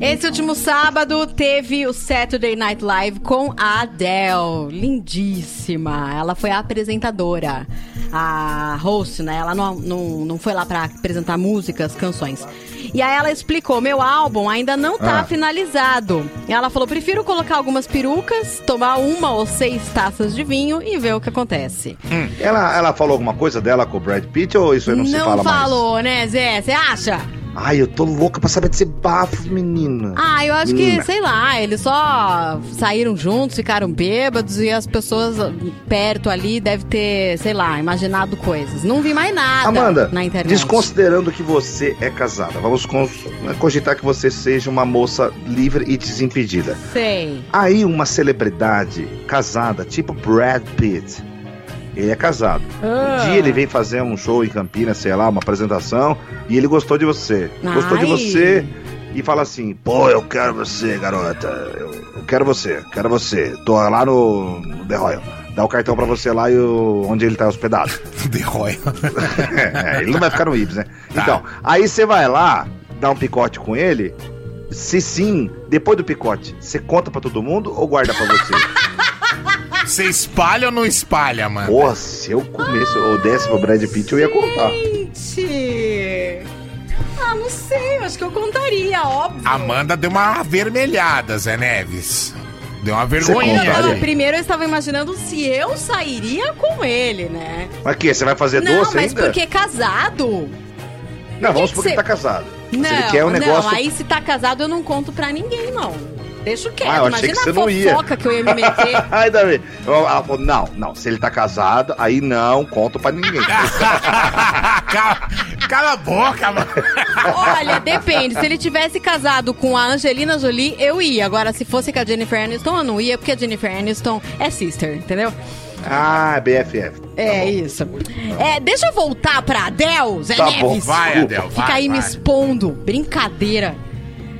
[SPEAKER 4] Esse último sábado teve o Saturday Night Live com a Adele. Lindíssima. Ela foi a apresentadora, a host, né? Ela não, não, não foi lá pra apresentar músicas, canções. E aí ela explicou: meu álbum ainda não tá
[SPEAKER 5] Ah.
[SPEAKER 4] finalizado. E ela falou: prefiro colocar algumas perucas, tomar uma ou seis taças de vinho e ver o que acontece.
[SPEAKER 5] Ela, ela falou alguma coisa dela com o Brad Pitt ou isso aí não, se fala mais?
[SPEAKER 4] falou, né, Zé? Você acha?
[SPEAKER 5] Ai, eu tô louca pra saber desse bafo, menina.
[SPEAKER 4] Ah, eu acho
[SPEAKER 5] Menina.
[SPEAKER 4] que, sei lá, eles só saíram juntos, ficaram bêbados e as pessoas perto ali devem ter, sei lá, imaginado coisas. Não vi mais nada
[SPEAKER 5] Amanda,
[SPEAKER 4] na internet.
[SPEAKER 5] desconsiderando que você é casada, vamos cons- cogitar que você seja uma moça livre e desimpedida.
[SPEAKER 4] Sei.
[SPEAKER 5] Aí uma celebridade casada, tipo Brad Pitt, ele é casado.
[SPEAKER 4] Ah.
[SPEAKER 5] Um dia ele veio fazer um show em Campinas, sei lá, uma apresentação, e ele gostou de você. Gostou de
[SPEAKER 4] Ai.
[SPEAKER 5] você e fala assim: pô, eu quero você, garota. Eu, eu quero você, quero você. Tô lá no, no The Royal. Dá o cartão pra você lá e o, onde ele tá hospedado. [laughs]
[SPEAKER 3] The Royal. [laughs]
[SPEAKER 5] É, ele não vai ficar no Ibis, né?
[SPEAKER 3] Tá.
[SPEAKER 5] Então, aí você vai lá, dá um picote com ele. Se sim, depois do picote, você conta pra todo mundo ou guarda pra você? [laughs]
[SPEAKER 3] Você espalha ou não espalha, mano?
[SPEAKER 5] Porra, se eu comesse ou desse pro Brad Pitt, eu ia contar.
[SPEAKER 4] Gente! Ah, não sei, eu acho que eu contaria, óbvio.
[SPEAKER 3] Amanda deu uma avermelhada, Zé Neves. Deu uma vergonha.
[SPEAKER 5] contaria?
[SPEAKER 4] Não, primeiro eu estava imaginando se eu sairia com ele, né?
[SPEAKER 5] Mas que? Você vai fazer
[SPEAKER 4] não,
[SPEAKER 5] doce
[SPEAKER 4] mas
[SPEAKER 5] ainda?
[SPEAKER 4] porque casado.
[SPEAKER 5] Não, vamos
[SPEAKER 4] que
[SPEAKER 5] supor que
[SPEAKER 4] cê-
[SPEAKER 5] tá casado.
[SPEAKER 4] Não,
[SPEAKER 5] Se ele quer um negócio.
[SPEAKER 4] não, aí se tá casado eu não conto pra ninguém, não. Deixa quieto,
[SPEAKER 5] Ah, eu achei
[SPEAKER 4] imagina
[SPEAKER 5] que você
[SPEAKER 4] a
[SPEAKER 5] não ia.
[SPEAKER 4] fofoca que eu ia me meter. [laughs]
[SPEAKER 5] Ai, Davi. Ela falou: não, não, se ele tá casado, aí não conto pra ninguém. [laughs]
[SPEAKER 3] cala, cala a boca, mano.
[SPEAKER 4] Olha, depende. Se ele tivesse casado com a Angelina Jolie, eu ia. Agora, se fosse com a Jennifer Aniston, eu não ia, porque a Jennifer Aniston é sister, entendeu?
[SPEAKER 5] ah, BFF.
[SPEAKER 4] É isso. É, deixa eu voltar pra Adele, Zé
[SPEAKER 5] Tá
[SPEAKER 4] Neves.
[SPEAKER 5] bom,
[SPEAKER 3] vai, Adele,
[SPEAKER 4] Fica
[SPEAKER 3] vai,
[SPEAKER 4] aí me
[SPEAKER 3] vai.
[SPEAKER 4] expondo. Brincadeira.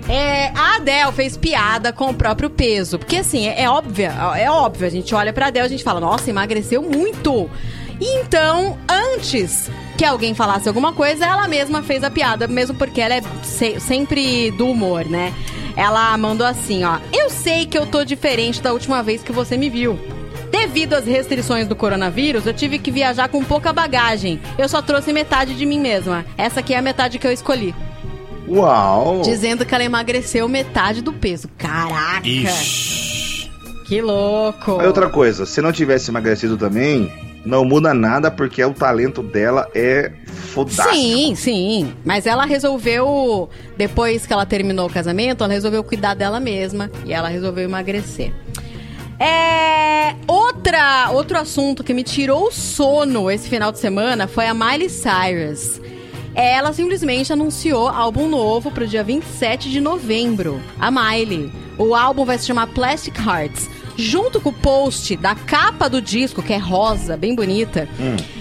[SPEAKER 4] É, a Adele fez piada com o próprio peso. Porque assim, é, é óbvio, é óbvio. A gente olha pra Adele e a gente fala, nossa, emagreceu muito. Então, antes que alguém falasse alguma coisa, ela mesma fez a piada, mesmo porque ela é se- sempre do humor, né? Ela mandou assim, ó. Eu sei que eu tô diferente da última vez que você me viu. Devido às restrições do coronavírus, eu tive que viajar com pouca bagagem. Eu só trouxe metade de mim mesma. Essa aqui é a metade que eu escolhi.
[SPEAKER 5] Uau!
[SPEAKER 4] Dizendo que ela emagreceu metade do peso. Caraca!
[SPEAKER 3] Ixi.
[SPEAKER 4] Que louco!
[SPEAKER 5] Aí outra coisa, se não tivesse emagrecido também, não muda nada porque o talento dela é fodástico.
[SPEAKER 4] Sim, sim. Mas ela resolveu, depois que ela terminou o casamento, ela resolveu cuidar dela mesma e ela resolveu emagrecer. É, outra, outro assunto que me tirou o sono esse final de semana foi a Miley Cyrus. Ela simplesmente anunciou álbum novo pro dia 27 de novembro. A Miley. O álbum vai se chamar Plastic Hearts. Junto com o post da capa do disco, que é rosa, bem bonita,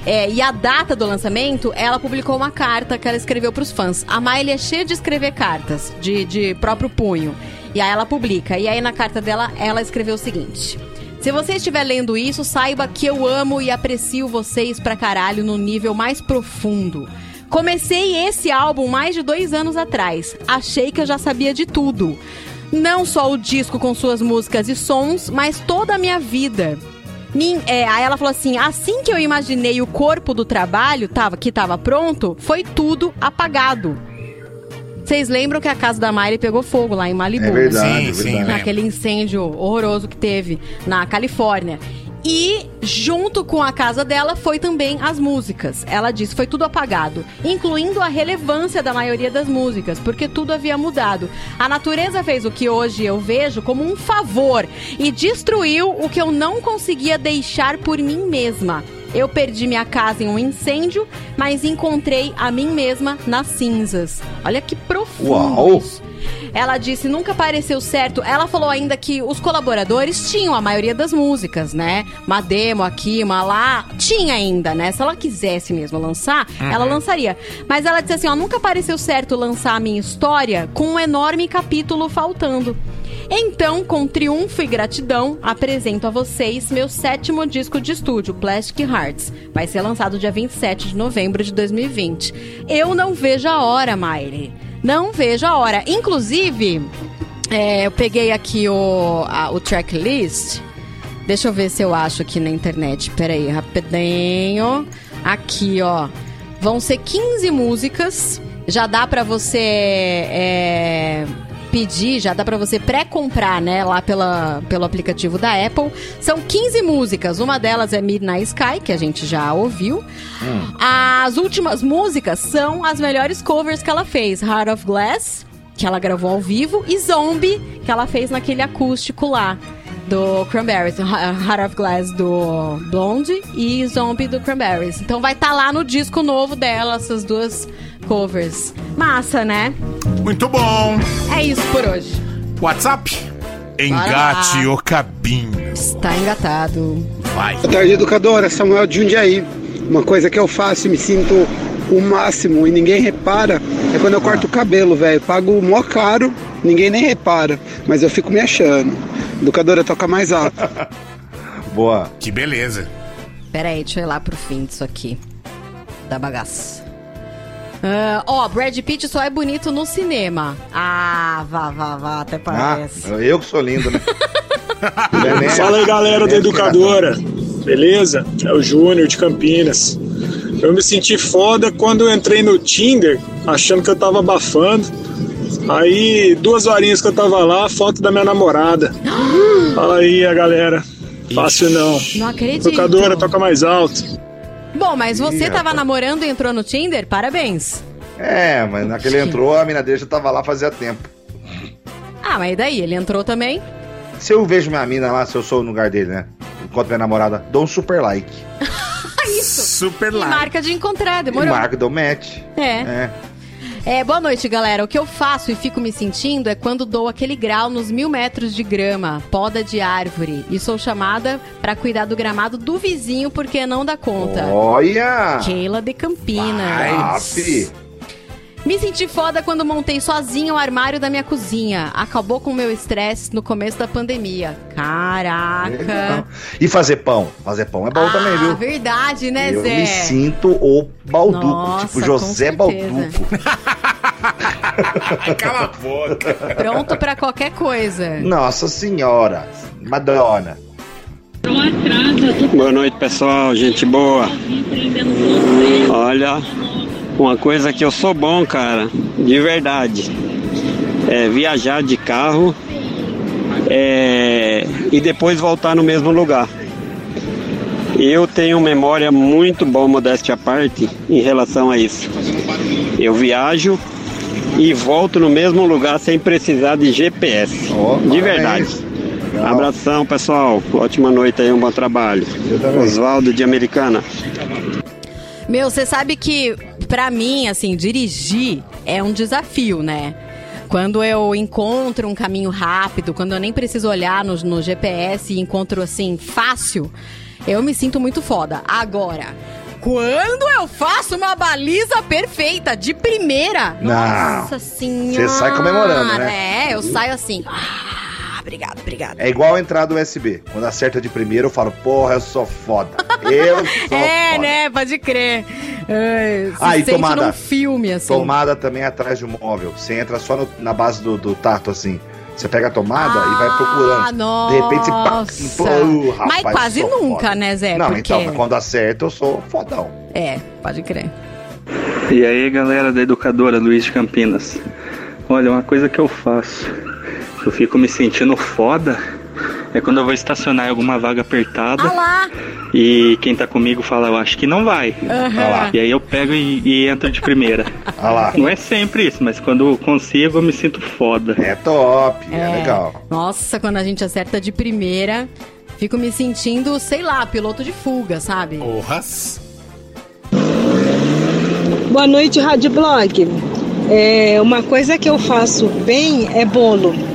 [SPEAKER 4] é, e a data do lançamento, ela publicou uma carta que ela escreveu pros fãs. A Miley é cheia de escrever cartas, de, de próprio punho. E aí ela publica. E aí na carta dela, ela escreveu o seguinte. Se você estiver lendo isso, saiba que eu amo e aprecio vocês pra caralho no nível mais profundo. Comecei esse álbum mais de dois anos atrás. Achei que eu já sabia de tudo. Não só o disco com suas músicas e sons, mas toda a minha vida. Nin- é, aí ela falou assim: assim que eu imaginei o corpo do trabalho tava, que tava pronto, foi tudo apagado. Vocês lembram que a casa da Miley pegou fogo lá em Malibu?
[SPEAKER 5] É verdade,
[SPEAKER 4] né?
[SPEAKER 5] é Sim, sim, verdade.
[SPEAKER 4] Naquele incêndio horroroso que teve na Califórnia. E junto com a casa dela foi também as músicas. Ela disse foi tudo apagado, incluindo a relevância da maioria das músicas, porque tudo havia mudado. A natureza fez o que hoje eu vejo como um favor e destruiu o que eu não conseguia deixar por mim mesma. Eu perdi minha casa em um incêndio, mas encontrei a mim mesma nas cinzas. Olha que profundo
[SPEAKER 5] Uau!
[SPEAKER 4] isso. Ela disse nunca pareceu certo. Ela falou ainda que os colaboradores tinham a maioria das músicas, né? Uma demo aqui, uma lá. Tinha ainda, né? Se ela quisesse mesmo lançar,
[SPEAKER 17] Uhum.
[SPEAKER 4] ela lançaria. Mas ela disse assim: ó, nunca pareceu certo lançar a minha história com um enorme capítulo faltando. Então, com triunfo e gratidão, apresento a vocês meu sétimo disco de estúdio, Plastic Hearts. Vai ser lançado dia 27 de novembro de 2020. Eu não vejo a hora, Miley. Não vejo a hora. Inclusive, é, eu peguei aqui o, a- o tracklist. Deixa eu ver se eu acho aqui na internet. Peraí, rapidinho. Aqui, ó. Vão ser 15 músicas. Já dá pra você é, pedir, já dá pra você pré-comprar, né? Lá pela, pelo aplicativo da Apple. São 15 músicas. Uma delas é Midnight Sky, que a gente já ouviu. As últimas músicas são as melhores covers que ela fez. Heart of Glass, que ela gravou ao vivo, e Zombie, que ela fez naquele acústico lá do Cranberries. Heart of Glass do Blonde e Zombie do Cranberries. Então vai estar lá no disco novo dela, essas duas covers. Massa, né?
[SPEAKER 3] Muito bom.
[SPEAKER 4] É isso por hoje.
[SPEAKER 3] WhatsApp? Engate o cabinho.
[SPEAKER 4] Está engatado.
[SPEAKER 3] Vai.
[SPEAKER 18] Boa tarde, educadora. Samuel de Jundiaí. Uma coisa que eu faço e me sinto o máximo e ninguém repara é quando eu corto o cabelo, velho. Pago mó caro, ninguém nem repara, mas eu fico me achando. Educadora, toca mais alto. [laughs]
[SPEAKER 5] Boa.
[SPEAKER 3] Que beleza.
[SPEAKER 4] Pera aí, deixa eu ir lá pro fim disso aqui. Da bagaça. Ah, Ó, Brad Pitt só é bonito no cinema. Ah, vá, vá, vá, até
[SPEAKER 5] Ah,
[SPEAKER 4] parece.
[SPEAKER 5] eu que sou lindo, né? [laughs]
[SPEAKER 11] Fala aí galera da Educadora, beleza? É o Júnior de Campinas. Eu me senti foda quando eu entrei no Tinder, achando que eu tava abafando. Aí, duas horinhas que eu tava lá, foto da minha namorada. [gasps] Fala aí, a galera. Fácil não.
[SPEAKER 4] Não acredito.
[SPEAKER 11] Educadora, toca mais alto.
[SPEAKER 4] Bom, mas você
[SPEAKER 5] Ih,
[SPEAKER 4] tava
[SPEAKER 5] rapaz.
[SPEAKER 4] namorando e entrou no Tinder? Parabéns.
[SPEAKER 5] É, mas naquele entrou, a mina dele já tava lá fazia tempo.
[SPEAKER 4] Ah, mas e daí? Ele entrou também?
[SPEAKER 5] Se eu vejo minha mina lá, se eu sou no lugar dele, né? Enquanto minha namorada, dou um super like. [laughs]
[SPEAKER 4] Isso.
[SPEAKER 3] Super
[SPEAKER 4] E marca de encontrar,
[SPEAKER 5] E
[SPEAKER 4] demorou.
[SPEAKER 5] marca, dou match.
[SPEAKER 4] É.
[SPEAKER 5] É.
[SPEAKER 4] É, boa noite, galera. O que eu faço e fico me sentindo é quando dou aquele grau nos mil metros de grama, poda de árvore. E sou chamada pra cuidar do gramado do vizinho porque não dá conta.
[SPEAKER 5] Olha!
[SPEAKER 4] Keila de Campinas.
[SPEAKER 5] Fi.
[SPEAKER 4] Me senti foda quando montei sozinha o armário da minha cozinha. Acabou com o meu estresse no começo da pandemia. Caraca.
[SPEAKER 5] E fazer pão. Fazer pão é bom também,
[SPEAKER 4] Ah,
[SPEAKER 5] viu?
[SPEAKER 4] verdade, né,
[SPEAKER 5] eu
[SPEAKER 4] Zé?
[SPEAKER 5] me sinto o Balduco,
[SPEAKER 4] Nossa,
[SPEAKER 5] tipo José. Balduco. [laughs]
[SPEAKER 3] Cala a boca.
[SPEAKER 4] Pronto pra qualquer coisa.
[SPEAKER 5] Nossa senhora. Madonna.
[SPEAKER 19] Boa noite, pessoal. Gente boa. Olha, uma coisa que eu sou bom, cara, de verdade, é viajar de carro é, e depois voltar no mesmo lugar. Eu tenho memória muito boa, modéstia à parte, em relação a isso. Eu viajo e volto no mesmo lugar sem precisar de GPS. de verdade. Abração, pessoal. Ótima noite aí, um bom trabalho. Oswaldo de Americana.
[SPEAKER 4] Meu, você sabe que pra mim, assim, dirigir é um desafio, né? Quando eu encontro um caminho rápido, quando eu nem preciso olhar no, no GPS e encontro assim fácil, eu me sinto muito foda. Agora, quando eu faço uma baliza perfeita, de primeira.
[SPEAKER 5] Não.
[SPEAKER 4] Nossa senhora.
[SPEAKER 5] Você sai comemorando, né?
[SPEAKER 4] É, eu saio assim. Ah, obrigado, obrigado.
[SPEAKER 5] É igual a entrada USB. Quando acerta de primeiro, eu falo, porra, eu sou foda. Eu [laughs]
[SPEAKER 4] É,
[SPEAKER 5] foda.
[SPEAKER 4] né? Pode crer. Ai, se
[SPEAKER 5] Ah, e
[SPEAKER 4] sente
[SPEAKER 5] tomada.
[SPEAKER 4] num filme, assim.
[SPEAKER 5] Tomada também atrás de um móvel. Você entra só no- na base do, do tato, assim. Você pega a tomada e vai procurando.
[SPEAKER 4] Ah, nossa.
[SPEAKER 5] De repente, pá, pô, rapaz,
[SPEAKER 4] Mas quase nunca,
[SPEAKER 5] foda.
[SPEAKER 4] né, Zé?
[SPEAKER 5] Não,
[SPEAKER 4] Porque...
[SPEAKER 5] então, quando acerta, eu sou fodão.
[SPEAKER 4] É, pode crer.
[SPEAKER 17] E aí, galera da educadora Luiz de Campinas. Olha, uma coisa que eu faço, eu fico me sentindo foda, é quando eu vou estacionar em alguma vaga apertada
[SPEAKER 4] Ah lá!
[SPEAKER 17] e quem tá comigo fala, eu acho que não vai.
[SPEAKER 4] Ah lá.
[SPEAKER 17] E aí eu pego e, e entro de primeira. [laughs]
[SPEAKER 5] lá.
[SPEAKER 17] Não é sempre isso, mas quando consigo eu me sinto foda.
[SPEAKER 5] É top,
[SPEAKER 4] É. Nossa, quando a gente acerta de primeira, fico me sentindo, sei lá, piloto de fuga, sabe?
[SPEAKER 3] Porras.
[SPEAKER 20] Boa noite, Rádio Blog. É, uma coisa que eu faço bem é bolo.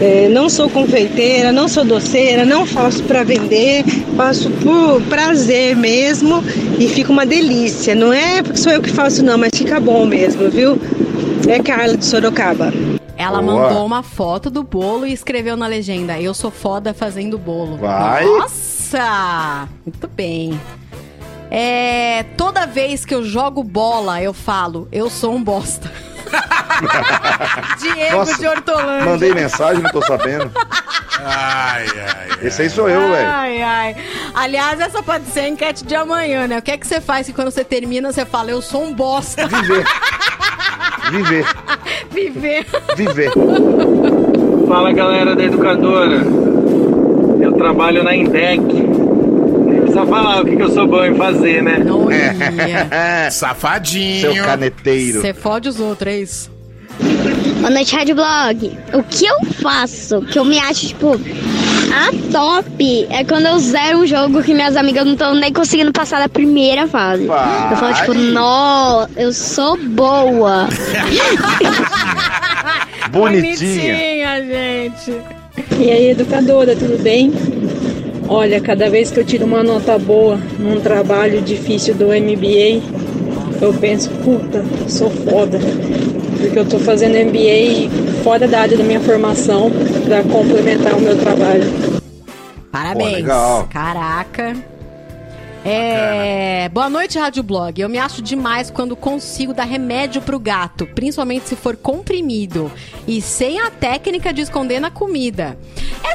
[SPEAKER 20] É, não sou confeiteira, não sou doceira, não faço para vender, faço por prazer mesmo e fica uma delícia. Não é porque sou eu que faço, não, mas fica bom mesmo, viu? É Carla de Sorocaba.
[SPEAKER 4] Ela
[SPEAKER 20] Boa.
[SPEAKER 4] mandou uma foto do bolo e escreveu na legenda: Eu sou foda fazendo bolo.
[SPEAKER 5] Vai.
[SPEAKER 4] Nossa! Muito bem. É, toda vez que eu jogo bola, eu falo: Eu sou um bosta. [laughs] [laughs] Diego
[SPEAKER 5] Nossa,
[SPEAKER 4] de Hortolândia.
[SPEAKER 5] Mandei mensagem, não tô sabendo.
[SPEAKER 3] Ai, ai.
[SPEAKER 5] Esse aí sou eu, velho.
[SPEAKER 4] Ai, ai. Aliás, essa pode ser a enquete de amanhã, né? O que é que você faz que quando você termina, você fala, eu sou um bosta?
[SPEAKER 5] Viver. Viver. [laughs]
[SPEAKER 4] Viver.
[SPEAKER 5] Viver.
[SPEAKER 17] Fala galera da educadora, eu trabalho na Indec. Falar o que, que eu sou bom em fazer, né? [laughs]
[SPEAKER 3] Safadinho.
[SPEAKER 5] Seu caneteiro.
[SPEAKER 4] Você fode os outros, é isso?
[SPEAKER 9] Boa noite, Rádio Blog. O que eu faço, que eu me acho, tipo, a top, é quando eu zero um jogo que minhas amigas não estão nem conseguindo passar da primeira fase.
[SPEAKER 7] Vai.
[SPEAKER 9] Eu falo, tipo, nó, eu sou boa. [laughs]
[SPEAKER 4] Bonitinha, gente.
[SPEAKER 20] E aí, educadora, tudo bem? Olha, cada vez que eu tiro uma nota boa num trabalho difícil do MBA, eu penso, puta, sou foda. Porque eu tô fazendo MBA fora da área da minha formação para complementar o meu trabalho.
[SPEAKER 4] Parabéns.
[SPEAKER 5] Pô.
[SPEAKER 4] Caraca. É... Boa noite, Rádio Blog. Eu me acho demais quando consigo dar remédio pro gato, principalmente se for comprimido e sem a técnica de esconder na comida.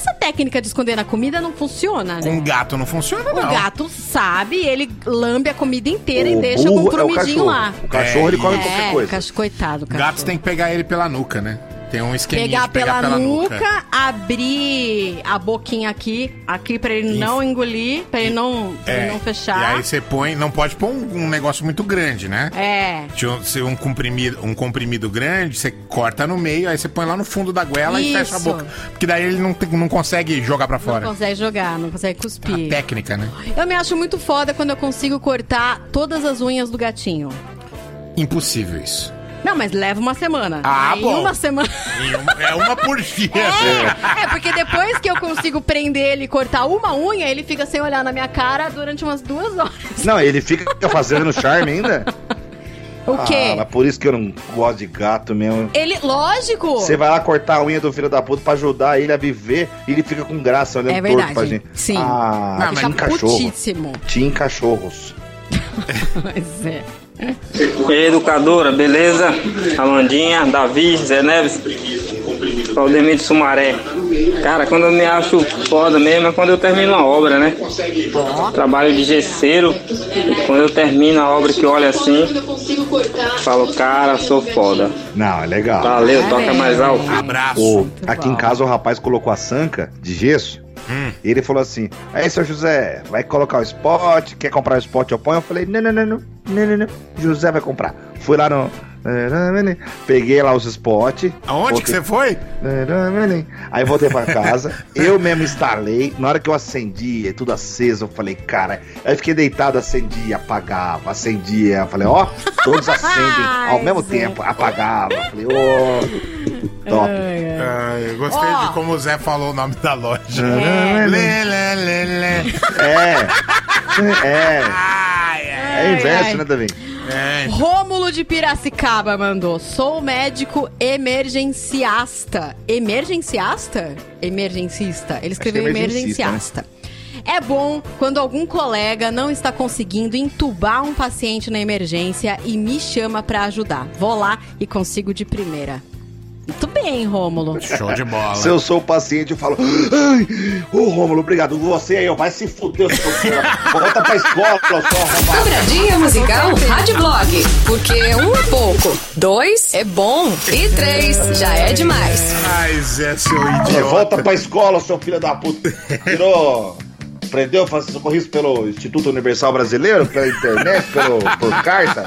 [SPEAKER 4] Essa técnica de esconder na comida não funciona, né?
[SPEAKER 3] Com gato não funciona,
[SPEAKER 4] O
[SPEAKER 3] não.
[SPEAKER 4] gato sabe, ele lambe a comida inteira e
[SPEAKER 3] O
[SPEAKER 4] deixa
[SPEAKER 3] burro é o
[SPEAKER 4] compromidinho
[SPEAKER 3] cachorro.
[SPEAKER 4] lá.
[SPEAKER 3] O cachorro, ele come
[SPEAKER 4] é,
[SPEAKER 3] qualquer coisa.
[SPEAKER 4] Coitado, cachorro.
[SPEAKER 3] Gatos tem que pegar ele pela nuca, né? Tem um esqueminha
[SPEAKER 4] Pegar
[SPEAKER 3] pegar
[SPEAKER 4] pela, nuca, abrir a boquinha aqui, aqui pra ele não engolir, pra ele não, pra ele não
[SPEAKER 3] E
[SPEAKER 4] fechar.
[SPEAKER 3] aí você põe, não pode pôr um, um negócio muito grande, né?
[SPEAKER 4] É.
[SPEAKER 3] Se um, comprimido, um comprimido grande, você corta no meio, aí você põe lá no fundo da goela e fecha a
[SPEAKER 4] Isso.
[SPEAKER 3] boca. Porque daí ele não, não consegue jogar pra
[SPEAKER 4] Não
[SPEAKER 3] fora.
[SPEAKER 4] consegue jogar, não consegue cuspir.
[SPEAKER 3] Técnica, né?
[SPEAKER 4] Eu me acho muito foda quando eu consigo cortar todas as unhas do gatinho.
[SPEAKER 3] Impossível isso.
[SPEAKER 4] Não, mas leva uma semana.
[SPEAKER 3] Ah,
[SPEAKER 4] Aí
[SPEAKER 3] bom.
[SPEAKER 4] uma semana.
[SPEAKER 3] É uma por dia.
[SPEAKER 4] É, é, porque depois que eu consigo prender ele e cortar uma unha, ele fica sem olhar na minha cara durante umas duas horas.
[SPEAKER 5] Não, ele fica fazendo charme ainda?
[SPEAKER 4] O quê?
[SPEAKER 5] Ah, mas por isso que eu não gosto de gato mesmo.
[SPEAKER 4] Ele, lógico.
[SPEAKER 5] Você vai lá cortar a unha do filho da puta pra ajudar ele a viver e ele fica com graça olhando
[SPEAKER 4] É
[SPEAKER 5] torto
[SPEAKER 4] verdade.
[SPEAKER 5] pra gente.
[SPEAKER 4] Sim.
[SPEAKER 5] Ah,
[SPEAKER 4] Não,
[SPEAKER 5] tinha
[SPEAKER 4] fica
[SPEAKER 5] cachorro.
[SPEAKER 4] putíssimo.
[SPEAKER 5] Tinha cachorros. [laughs]
[SPEAKER 4] Pois é.
[SPEAKER 17] E educadora, beleza? Amandinha, Davi, Zé Neves, Claudemir de Sumaré. Cara, quando eu me acho foda mesmo é quando eu termino a obra, né? Trabalho de gesseiro e quando eu termino a obra que eu olho assim, falo, cara, sou foda.
[SPEAKER 5] Não, é legal.
[SPEAKER 17] Valeu, toca mais alto.
[SPEAKER 5] O- aqui em casa o rapaz colocou a sanca de gesso. E ele falou assim: Aí, seu José, vai colocar o spot? Quer comprar o spot? Eu ponho. Eu falei: Não, não, não, não, não, não, não. José vai comprar. Fui lá no. Peguei lá os spots.
[SPEAKER 3] Aonde que você foi?
[SPEAKER 5] Aí voltei pra casa, [laughs] eu mesmo instalei. Na hora que eu acendi, é tudo aceso, eu falei, cara. Aí eu fiquei deitado, acendia, apagava, acendia. Eu falei, ó, todos [laughs] acendem ao mesmo tempo, apagava. Eu falei, ó, top.
[SPEAKER 3] Ah, eu gostei
[SPEAKER 4] Ó.
[SPEAKER 3] de como o Zé falou o nome da loja.
[SPEAKER 5] É.
[SPEAKER 3] Lê, lê, lê, lê.
[SPEAKER 5] É. É. É inverso,
[SPEAKER 4] ai.
[SPEAKER 5] né, Davi?
[SPEAKER 3] É.
[SPEAKER 4] Rômulo de Piracicaba mandou. Sou médico emergenciasta. Emergenciasta? Emergencista. Ele escreveu
[SPEAKER 5] é emergencista,
[SPEAKER 4] emergenciasta. É bom quando algum colega não está conseguindo entubar um paciente na emergência e me chama pra ajudar. Vou lá e consigo de primeira. Muito bem, Rômulo.
[SPEAKER 3] Show de bola.
[SPEAKER 5] Se eu sou o paciente, eu falo. Ai, ô Rômulo, obrigado. Você aí, ó, vai se fuder, seu. Volta pra escola, seu arrombado.
[SPEAKER 21] Dobradinha musical Rádio Blog. Porque um é pouco, dois é bom e três já é demais.
[SPEAKER 3] Mas é seu idiota.
[SPEAKER 5] volta pra escola, seu filho da puta. Tirou. Prendeu, faz socorrido pelo Instituto Universal Brasileiro, pela internet, pelo, por carta.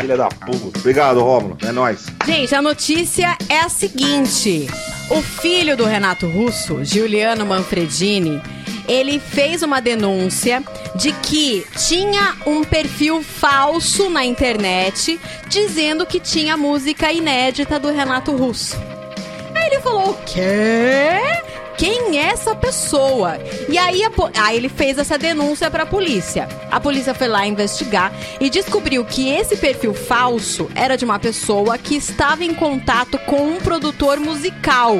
[SPEAKER 5] Filha da puta. Obrigado, Rômulo. É nóis.
[SPEAKER 4] Gente, a notícia é a seguinte: o filho do Renato Russo, Giuliano Manfredini, ele fez uma denúncia de que tinha um perfil falso na internet dizendo que tinha música inédita do Renato Russo. Aí ele falou: o quê? Quem é essa pessoa? E aí, a aí ele fez essa denúncia pra polícia. A polícia foi lá investigar e descobriu que esse perfil falso era de uma pessoa que estava em contato com um produtor musical.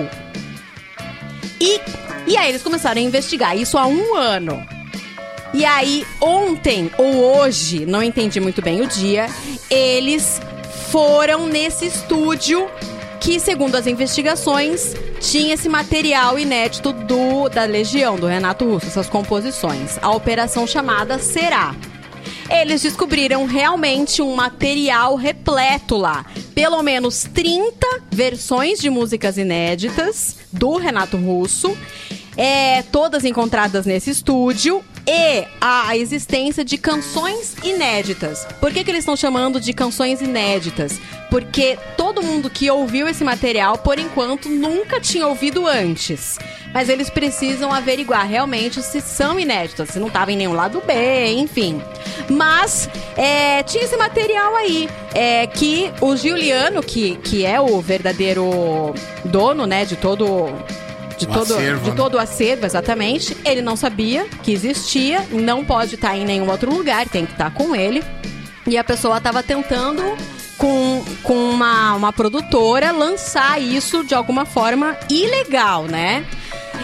[SPEAKER 4] E, e aí eles começaram a investigar isso há um ano. E aí, ontem ou hoje, não entendi muito bem o dia, eles foram nesse estúdio que, segundo as investigações, tinha esse material inédito do da Legião, do Renato Russo, essas composições. A operação chamada Será. Eles descobriram realmente um material repleto lá. Pelo menos 30 versões de músicas inéditas do Renato Russo. É, todas encontradas nesse estúdio. E a existência de canções inéditas. Por que, que eles estão chamando de canções inéditas? Porque todo mundo que ouviu esse material, por enquanto, nunca tinha ouvido antes. Mas eles precisam averiguar realmente se são inéditas, se não estava em nenhum lado B, enfim. Mas é, tinha esse material aí, é, que o Giuliano, que, que é o verdadeiro dono, né, de todo de
[SPEAKER 3] O
[SPEAKER 4] todo,
[SPEAKER 3] acervo,
[SPEAKER 4] de
[SPEAKER 3] né?
[SPEAKER 4] todo o acervo, exatamente. Ele não sabia que existia, não pode estar em nenhum outro lugar, tem que estar com ele. E a pessoa estava tentando, com, com uma, uma produtora, lançar isso de alguma forma ilegal, né?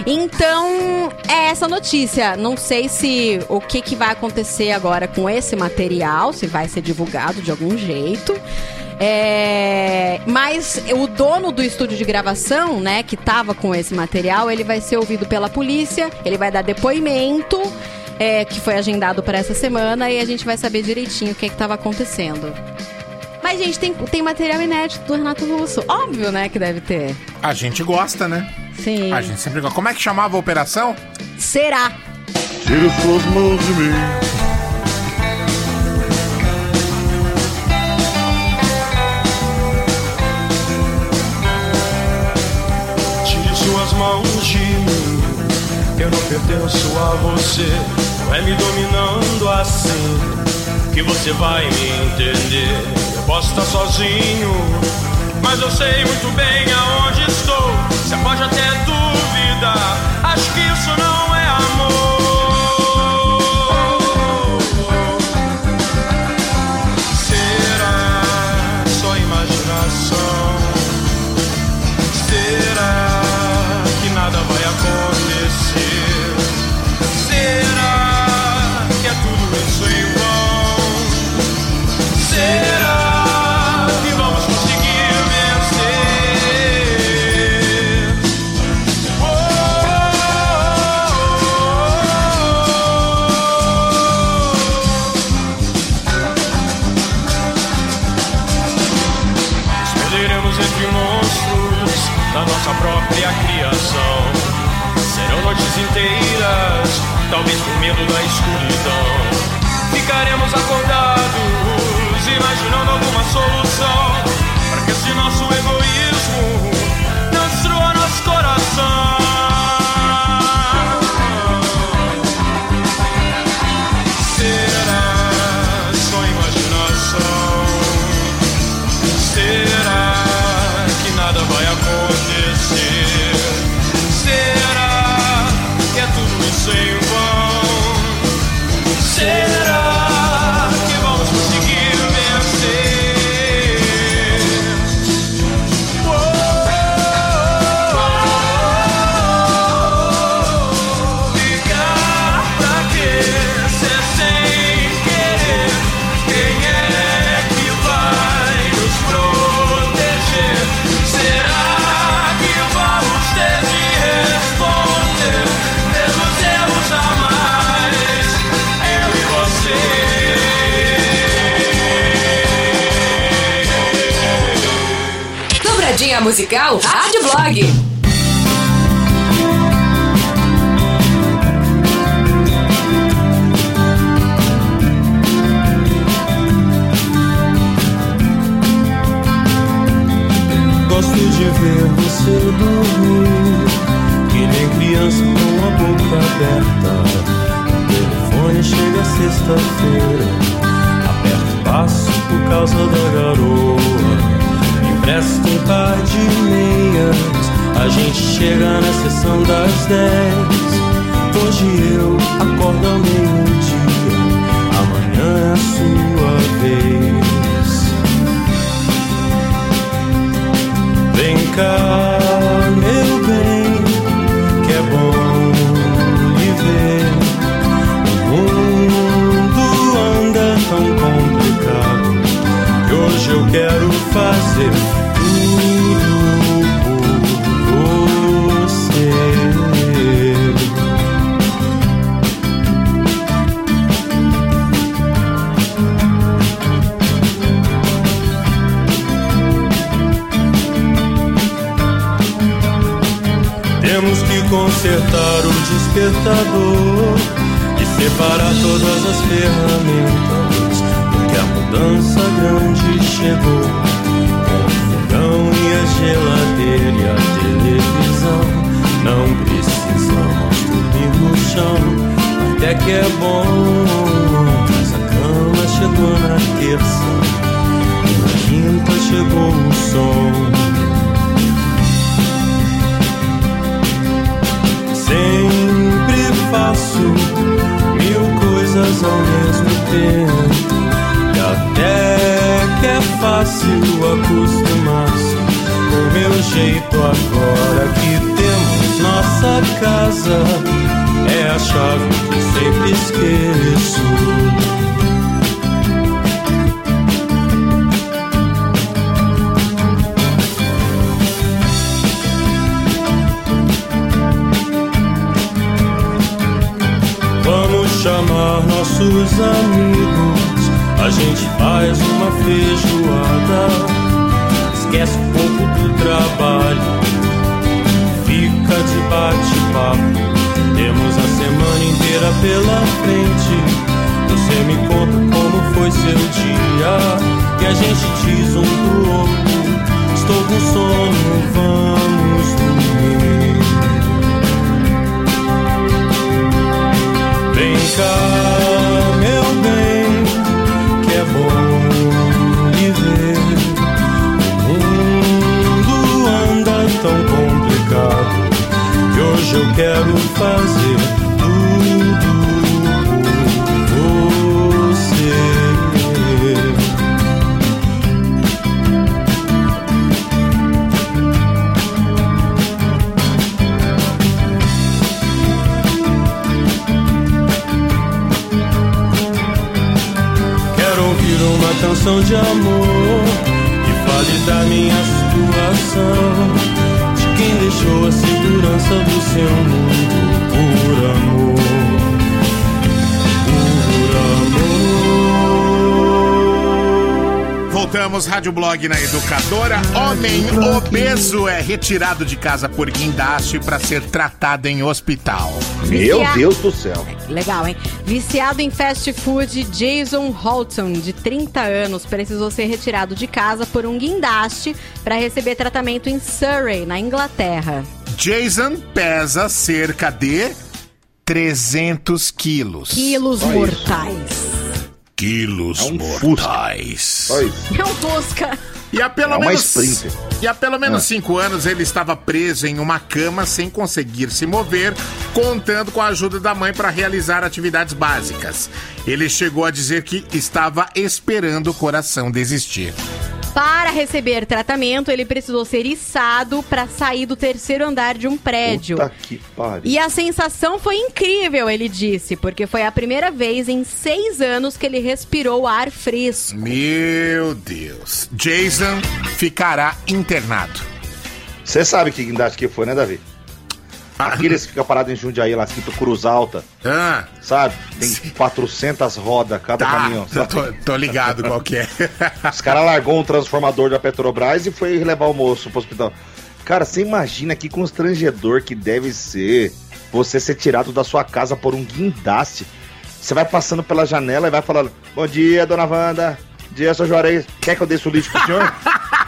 [SPEAKER 4] Então, é essa notícia. Não sei se o que, que vai acontecer agora com esse material, se vai ser divulgado de algum jeito. É, mas o dono do estúdio de gravação, né, que tava com esse material, ele vai ser ouvido pela polícia, ele vai dar depoimento, é, que foi agendado para essa semana, e a gente vai saber direitinho o que estava acontecendo. Mas, gente, tem, tem material inédito do Renato Russo. Óbvio, né, que deve ter.
[SPEAKER 3] A gente gosta, né?
[SPEAKER 4] Sim.
[SPEAKER 3] A gente sempre gosta. Como é que chamava a operação?
[SPEAKER 4] Será?
[SPEAKER 3] Tira suas mãos de mim.
[SPEAKER 8] Mãos de mim. Eu não pertenço a você. Não é me dominando assim que você vai me entender. Eu posso estar sozinho, mas eu sei muito bem aonde estou. Você pode até duvidar. Acho que isso não
[SPEAKER 21] musical
[SPEAKER 22] consertar o despertador e separar todas as ferramentas, porque a mudança grande chegou. Com o fogão e a geladeira e a televisão, não precisamos dormir no chão. Até que é bom, mas a cama chegou na terça, e na quinta chegou o som. Sempre faço mil coisas ao mesmo tempo. E até que é fácil acostumar-se com meu jeito agora que temos nossa casa. É a chave que sempre esqueço. Nossos amigos. A gente faz uma feijoada. Esquece um pouco do trabalho. Fica de bate-papo. Temos a semana inteira pela frente. Você me conta como foi seu dia. E a gente diz um pro outro: Estou com sono, vamos dormir. Vem cá, hoje eu quero fazer tudo por você. Quero ouvir uma canção de amor que fale da minha situação. Quem deixou a segurança do seu mundo por amor.
[SPEAKER 3] Voltamos, Rádio Blog na Educadora. Homem obeso é retirado de casa por guindaste para ser tratado em hospital.
[SPEAKER 5] Meu
[SPEAKER 4] Vicia-
[SPEAKER 5] Deus do céu.
[SPEAKER 4] Legal, hein? Viciado em fast food, Jason Holton, de 30 anos, precisou ser retirado de casa por um guindaste para receber tratamento em Surrey, na Inglaterra.
[SPEAKER 3] Jason pesa cerca de 300 quilos.
[SPEAKER 4] Quilos mortais.
[SPEAKER 3] Quilos
[SPEAKER 5] um
[SPEAKER 3] mortais.
[SPEAKER 4] É um Fusca.
[SPEAKER 3] E há pelo
[SPEAKER 5] É
[SPEAKER 3] menos e há pelo menos
[SPEAKER 5] Ah.
[SPEAKER 3] cinco anos ele estava preso em uma cama sem conseguir se mover, contando com a ajuda da mãe para realizar atividades básicas. Ele chegou a dizer que estava esperando o coração desistir.
[SPEAKER 4] Para receber tratamento, ele precisou ser içado para sair do terceiro andar de um prédio.
[SPEAKER 5] Puta que pariu.
[SPEAKER 4] E a sensação foi incrível, ele disse, porque foi a primeira vez em seis anos que ele respirou ar fresco.
[SPEAKER 3] Meu Deus. Jason ficará internado.
[SPEAKER 5] Você sabe que guindaste que foi, né, Davi? Aqueles que ficam parados em Jundiaí lá, escrito Cruz Alta.
[SPEAKER 3] Ah.
[SPEAKER 5] Sabe? Tem 400 rodas cada
[SPEAKER 3] Tá,
[SPEAKER 5] caminhão. sabe?
[SPEAKER 3] tô, tô ligado qual que é. [laughs]
[SPEAKER 5] Os caras largou um transformador da Petrobras e foi levar o moço pro hospital. Cara, você imagina que constrangedor que deve ser você ser tirado da sua casa por um guindaste. Você vai passando pela janela e vai falando: Bom dia, dona Wanda. Bom dia, seu Juarez. Quer que eu desça o lixo pro senhor? [laughs]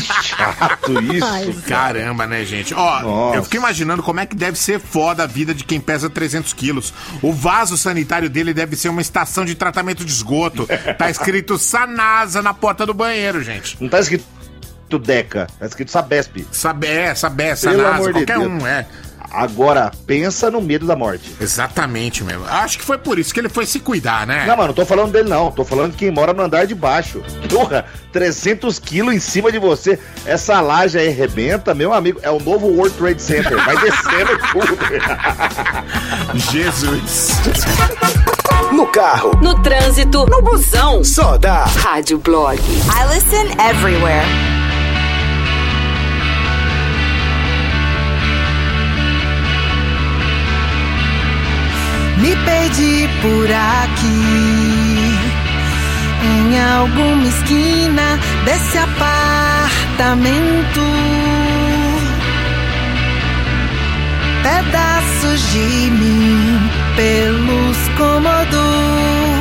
[SPEAKER 5] que chato [laughs] isso.
[SPEAKER 3] Caramba, né, gente? Ó,
[SPEAKER 5] Nossa.
[SPEAKER 3] eu fico imaginando como é que deve ser foda a vida de quem pesa 300 quilos. O vaso sanitário dele deve ser uma estação de tratamento de esgoto. [laughs] Tá escrito Sanasa na porta do banheiro, gente.
[SPEAKER 5] Não tá escrito Deca, tá escrito Sabesp.
[SPEAKER 3] Sabé, Sabé,
[SPEAKER 5] Pelo
[SPEAKER 3] Sanasa,
[SPEAKER 5] de
[SPEAKER 3] qualquer
[SPEAKER 5] Deus.
[SPEAKER 3] um, é.
[SPEAKER 5] Agora, pensa no medo da morte.
[SPEAKER 3] Exatamente, mesmo. Acho que foi por isso que ele foi se cuidar, né?
[SPEAKER 5] Não, mano, não tô falando dele não. Tô falando de quem mora no andar de baixo. Porra, 300 quilos em cima de você. Essa laje aí arrebenta, meu amigo. É o novo World Trade Center. Vai descendo [laughs] tudo.
[SPEAKER 3] Jesus.
[SPEAKER 1] No carro,
[SPEAKER 21] No trânsito, no busão.
[SPEAKER 1] só dá.
[SPEAKER 21] Rádio Blog. I listen everywhere.
[SPEAKER 7] Me perdi por aqui, em alguma esquina desse apartamento. Pedaços de mim pelos cômodos.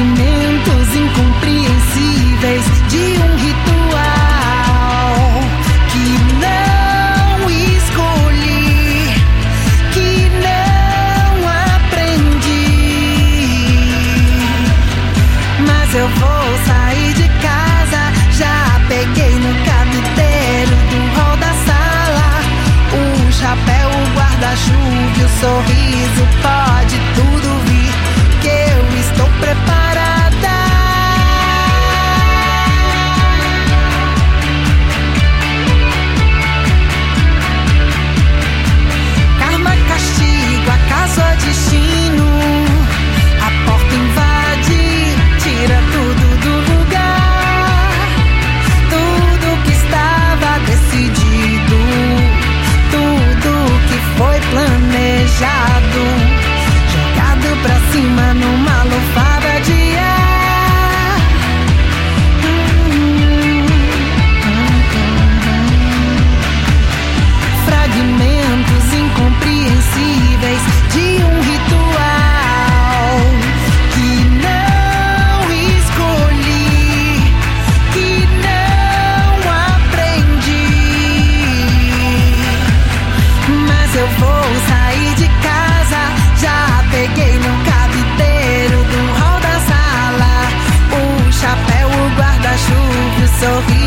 [SPEAKER 7] you numa guarda-chuva, o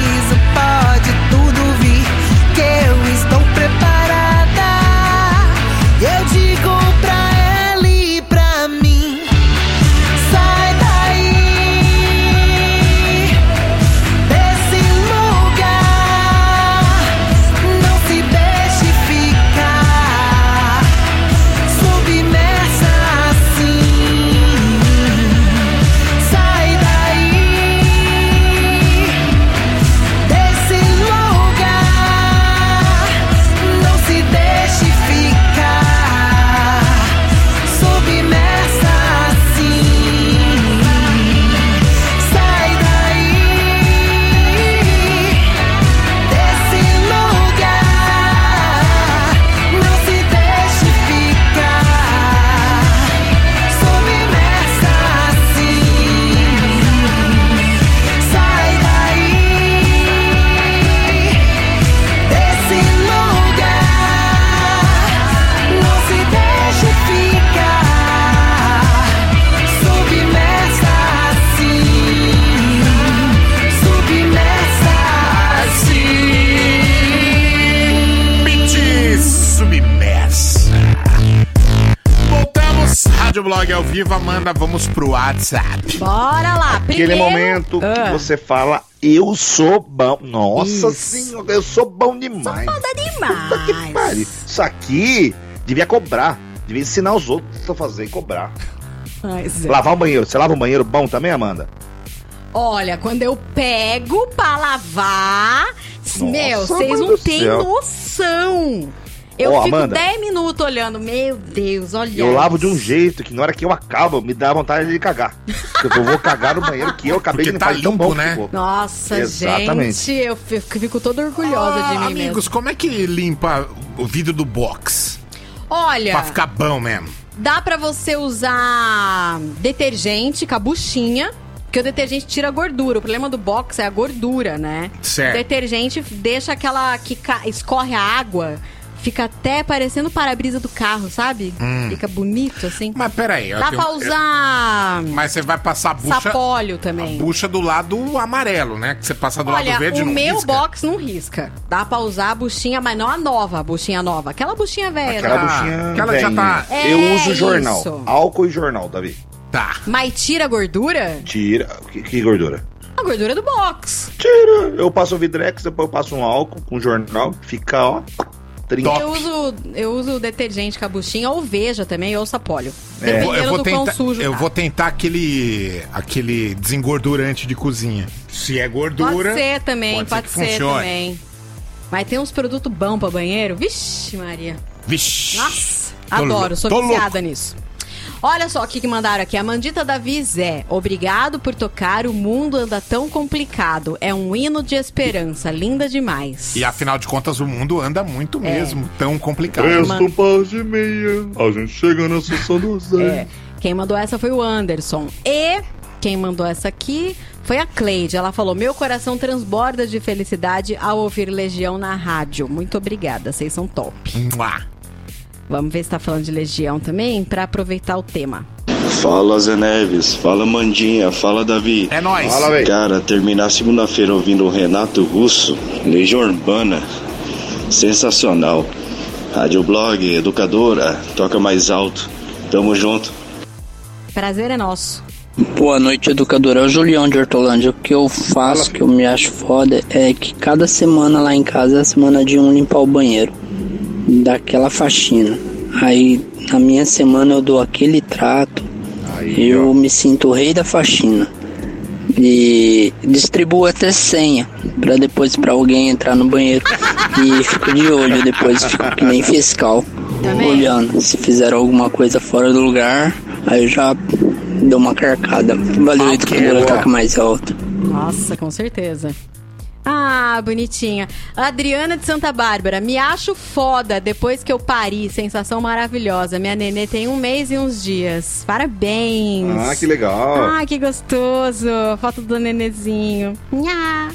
[SPEAKER 3] Rádio Blog ao vivo, Amanda, vamos pro WhatsApp.
[SPEAKER 4] Bora lá.
[SPEAKER 5] Aquele
[SPEAKER 4] Primeiro,
[SPEAKER 5] momento que
[SPEAKER 4] Ah.
[SPEAKER 5] você fala, eu sou bom. Nossa
[SPEAKER 4] Isso.
[SPEAKER 5] senhora, eu sou bom demais.
[SPEAKER 4] Foda demais.
[SPEAKER 5] Puta que pariu. Isso aqui devia cobrar. Devia ensinar os outros a fazer e cobrar.
[SPEAKER 4] Mas é.
[SPEAKER 5] Lavar o banheiro. Você lava o banheiro bom também, Amanda?
[SPEAKER 4] Olha, quando eu pego pra lavar, meu, vocês não têm noção. Eu
[SPEAKER 5] Ó,
[SPEAKER 4] fico
[SPEAKER 5] Amanda.
[SPEAKER 4] 10 minutos olhando. Meu Deus, olha.
[SPEAKER 5] Eu lavo de um jeito que na hora que eu acabo, me dá vontade de cagar. Porque eu vou cagar no banheiro que eu acabei
[SPEAKER 3] Porque
[SPEAKER 5] de
[SPEAKER 3] tá
[SPEAKER 5] limpar. tão
[SPEAKER 3] limpo,
[SPEAKER 5] bom
[SPEAKER 3] né?
[SPEAKER 4] Nossa,
[SPEAKER 5] Exatamente.
[SPEAKER 4] gente, eu fico, fico toda orgulhosa de mim
[SPEAKER 3] Ah, Amigos,
[SPEAKER 4] mesmo.
[SPEAKER 3] como é que limpa o vidro do box?
[SPEAKER 4] Olha,
[SPEAKER 3] Pra ficar bom mesmo.
[SPEAKER 4] dá pra você usar detergente com a buchinha. Porque o detergente tira a gordura. O problema do box é a gordura, né?
[SPEAKER 3] Certo.
[SPEAKER 4] O detergente deixa aquela que ca- escorre a água, fica até parecendo o para-brisa do carro, sabe?
[SPEAKER 3] Hum.
[SPEAKER 4] Fica bonito assim.
[SPEAKER 3] Mas peraí. eu
[SPEAKER 4] Dá
[SPEAKER 3] tenho-
[SPEAKER 4] pra usar
[SPEAKER 3] Mas você vai passar a bucha,
[SPEAKER 4] sapólio também.
[SPEAKER 3] bucha do lado amarelo, né? Que você passa do lado
[SPEAKER 4] Olha,
[SPEAKER 3] verde e
[SPEAKER 4] o
[SPEAKER 3] não
[SPEAKER 4] meu
[SPEAKER 3] risca.
[SPEAKER 4] box não risca. Dá pra usar a buchinha, mas não a nova, a buchinha nova. Aquela buchinha velha.
[SPEAKER 5] Aquela
[SPEAKER 4] né?
[SPEAKER 5] buchinha
[SPEAKER 3] aquela já
[SPEAKER 5] velhinha.
[SPEAKER 3] tá-
[SPEAKER 5] Eu
[SPEAKER 4] É
[SPEAKER 5] uso jornal.
[SPEAKER 4] isso.
[SPEAKER 5] Álcool e jornal, Davi.
[SPEAKER 3] Tá.
[SPEAKER 4] Mas tira a gordura?
[SPEAKER 5] Tira. Que, que gordura?
[SPEAKER 4] A gordura do box.
[SPEAKER 5] Tira. Eu passo o Vidrex, depois eu passo um álcool com jornal. Fica, ó. 30.
[SPEAKER 4] Eu uso, eu uso detergente com a buchinha, ou veja também, ou sapólio.
[SPEAKER 3] Eu vou,
[SPEAKER 4] Dependendo
[SPEAKER 3] eu vou
[SPEAKER 4] do
[SPEAKER 3] tentar,
[SPEAKER 4] quão sujo
[SPEAKER 3] eu
[SPEAKER 4] tá.
[SPEAKER 3] vou tentar aquele aquele desengordurante de cozinha. Se é gordura,
[SPEAKER 4] Pode ser também,
[SPEAKER 3] pode
[SPEAKER 4] pode,
[SPEAKER 3] ser que
[SPEAKER 4] ser,
[SPEAKER 3] funcione.
[SPEAKER 4] também. Mas tem uns produtos bons pra banheiro. Vixe, Maria.
[SPEAKER 3] Vixe.
[SPEAKER 4] Nossa,
[SPEAKER 3] Tô
[SPEAKER 4] adoro,
[SPEAKER 3] louco,
[SPEAKER 4] sou viciada nisso. Olha só o que, que mandaram aqui. A Mandita Davi Zé. Obrigado por tocar. O mundo anda tão complicado. É um hino de esperança. Linda demais.
[SPEAKER 3] E afinal de contas, o mundo anda muito
[SPEAKER 4] É.
[SPEAKER 3] mesmo, tão complicado.
[SPEAKER 4] Presta um
[SPEAKER 5] par de meia, a gente chega na sessão do Zé.
[SPEAKER 4] É. Quem mandou essa foi o Anderson. E quem mandou essa aqui foi a Cleide. Ela falou: Meu coração transborda de felicidade ao ouvir Legião na rádio. Muito obrigada, vocês são top.
[SPEAKER 3] Mua.
[SPEAKER 4] Vamos ver se tá falando de Legião também, pra aproveitar o tema.
[SPEAKER 23] Fala Zé Neves, fala Mandinha, fala Davi.
[SPEAKER 3] É nóis.
[SPEAKER 5] Fala.
[SPEAKER 23] Cara, terminar segunda-feira ouvindo o Renato Russo, Legião Urbana, sensacional. Rádio Blog, educadora, toca mais alto. Tamo junto.
[SPEAKER 4] Prazer é nosso.
[SPEAKER 24] Boa noite, educadora. É o Julião de Hortolândia. O que eu faço, que eu me acho foda, é que cada semana lá em casa é a semana de um limpar o banheiro. Daquela faxina. Aí, na minha semana, eu dou aquele trato. eu me sinto o rei da faxina. E distribuo até senha. Pra depois pra alguém entrar no banheiro. E fico de olho depois, fico que nem fiscal. Olhando. Se fizeram alguma coisa fora do lugar, aí eu já dou uma carcada. Valeu, educadora, toca mais alto.
[SPEAKER 4] Nossa, com certeza. Ah, bonitinha. Adriana de Santa Bárbara, me acho foda depois que eu pari. Sensação maravilhosa. Minha nenê tem um mês e uns dias. Parabéns.
[SPEAKER 5] Ah, que legal.
[SPEAKER 4] Ah, que gostoso. Foto do nenezinho. Nha.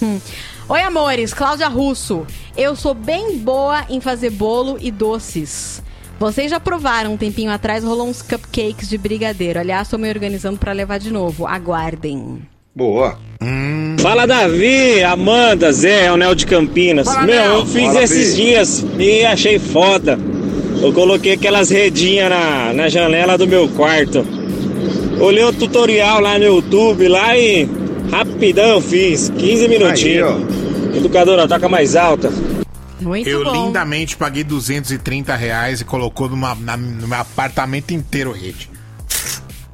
[SPEAKER 4] Hum. Oi, amores. Cláudia Russo. Eu sou bem boa em fazer bolo e doces. Vocês já provaram um tempinho atrás, rolou uns cupcakes de brigadeiro. Aliás, tô me organizando pra levar de novo. Aguardem.
[SPEAKER 5] Boa.
[SPEAKER 25] Fala Davi, Amanda, Zé, é o Nel de Campinas.
[SPEAKER 3] Fala,
[SPEAKER 25] Meu, eu fiz
[SPEAKER 3] Fala,
[SPEAKER 25] esses
[SPEAKER 3] Bi.
[SPEAKER 25] dias e achei foda. Eu coloquei aquelas redinhas na, na janela do meu quarto. Olhei o tutorial lá no YouTube lá e rapidão eu fiz, 15 minutinhos. Educadora, toca mais alta.
[SPEAKER 4] Muito
[SPEAKER 3] eu
[SPEAKER 4] bom.
[SPEAKER 3] lindamente paguei 230 reais e colocou numa, na- no meu apartamento inteiro rede.